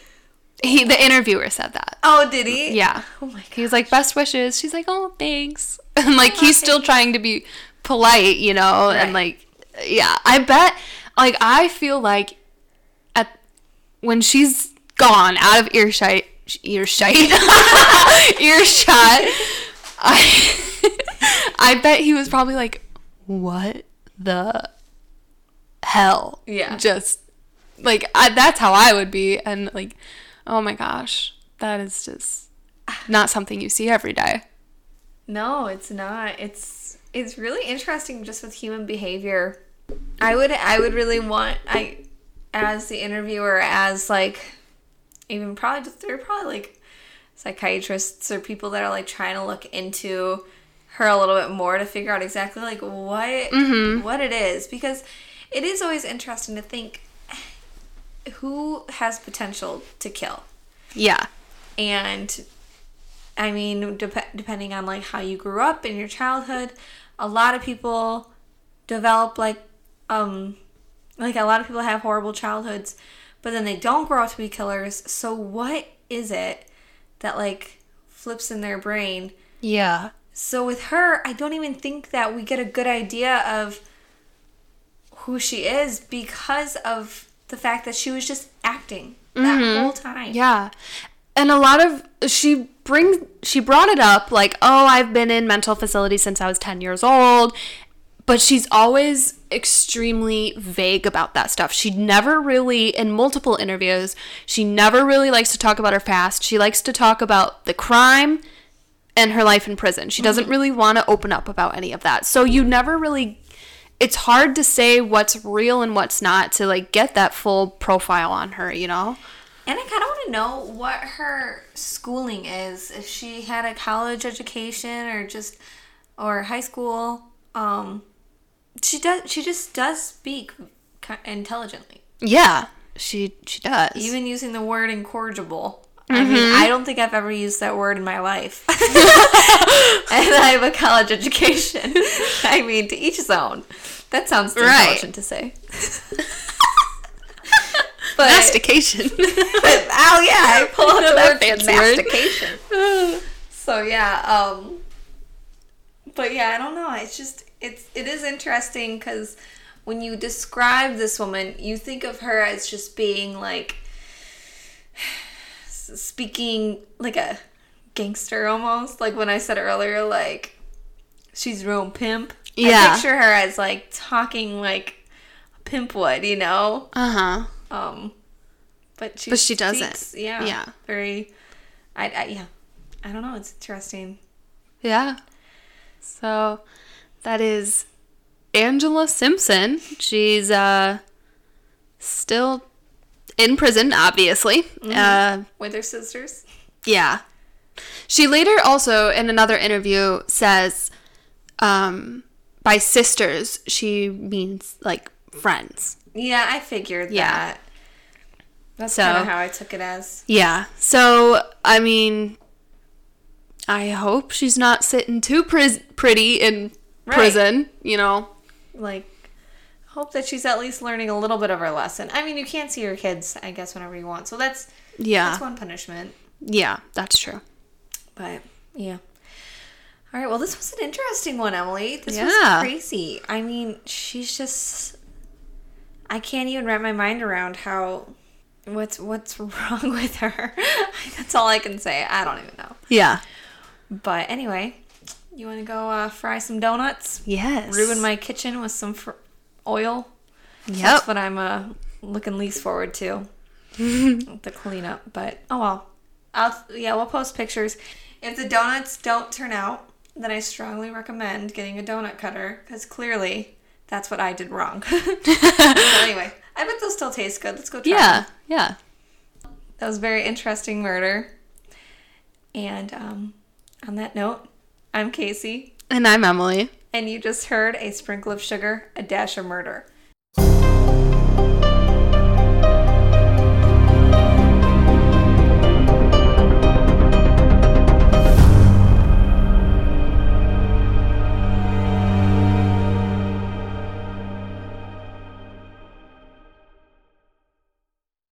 He, the interviewer said that. oh, did he? Yeah. Oh my He was like, best wishes. She's like, oh, thanks. And like, he's still trying to be polite, you know? And like, yeah, I bet, like, I feel like when she's gone out of earshot, earshot, earshot, I, I bet he was probably like, what the hell? Yeah. Just like, I, that's how I would be. And like, oh my gosh, that is just not something you see every day. No, it's not. It's it's really interesting just with human behavior. I would I would really want I as the interviewer as like even probably they're probably like psychiatrists or people that are like trying to look into her a little bit more to figure out exactly like what what it is. Because it is always interesting to think who has potential to kill? Yeah. and i mean dep- depending on like how you grew up in your childhood a lot of people develop like um like a lot of people have horrible childhoods but then they don't grow up to be killers so what is it that like flips in their brain Yeah. so with her i don't even think that we get a good idea of who she is because of the fact that she was just acting that mm-hmm. whole time. Yeah. And a lot of she brings she brought it up like, "Oh, I've been in mental facilities since I was 10 years old." But she's always extremely vague about that stuff. She never really in multiple interviews, she never really likes to talk about her past. She likes to talk about the crime and her life in prison. She doesn't really want to open up about any of that. So you never really it's hard to say what's real and what's not to like get that full profile on her, you know? And I kind of want to know what her schooling is. If she had a college education or just or high school. Um, she does. She just does speak intelligently, Yeah, she she does. even using the word incorrigible. I mean, I don't think I've ever used that word in my life. and I have a college education. I mean, to each his own. That sounds Right. intelligent to say. but mastication. oh yeah, I pull out word fancy for word. mastication. so yeah, um, but yeah, I don't know. It's just it's it is interesting because when you describe this woman, you think of her as just being like speaking like a gangster almost. Like when I said earlier, like she's real pimp. Yeah. I picture her as like talking like a pimp would, you know. uh huh. Um, but she But she doesn't. yeah, Yeah. very. I, I yeah, I don't know. It's interesting. Yeah. So that is Angela Simpson. She's uh still in prison, obviously. Uh With her sisters. yeah. She later also in another interview says um by sisters she means like friends. Yeah, I figured Yeah. that. That's So- kind of how I took it as. Yeah. So, I mean, I hope she's not sitting too pretty in Right. prison, you know? Like, hope that she's at least learning a little bit of her lesson. I mean, you can't see your kids, I guess, whenever you want. So that's Yeah. that's one punishment. Yeah, that's true. But yeah. All right. Well, this was an interesting one, Emily. This Yeah. was crazy. I mean, she's just. I can't even wrap my mind around how. What's what's wrong with her? That's all I can say. I don't even know. Yeah. But anyway, you want to go uh, fry some donuts? Yes. Ruin my kitchen with some fr- oil. Yep. That's what I'm uh, looking least forward to. the cleanup, but oh well. I'll yeah, we'll post pictures. If the donuts don't turn out, then I strongly recommend getting a donut cutter because clearly that's what I did wrong. so anyway, I bet they'll still taste good. Let's go try. Yeah. them. Yeah. that was a very interesting murder. And um, on that note, I'm Kasey, And I'm Emily. and you just heard a sprinkle of sugar, a dash of murder.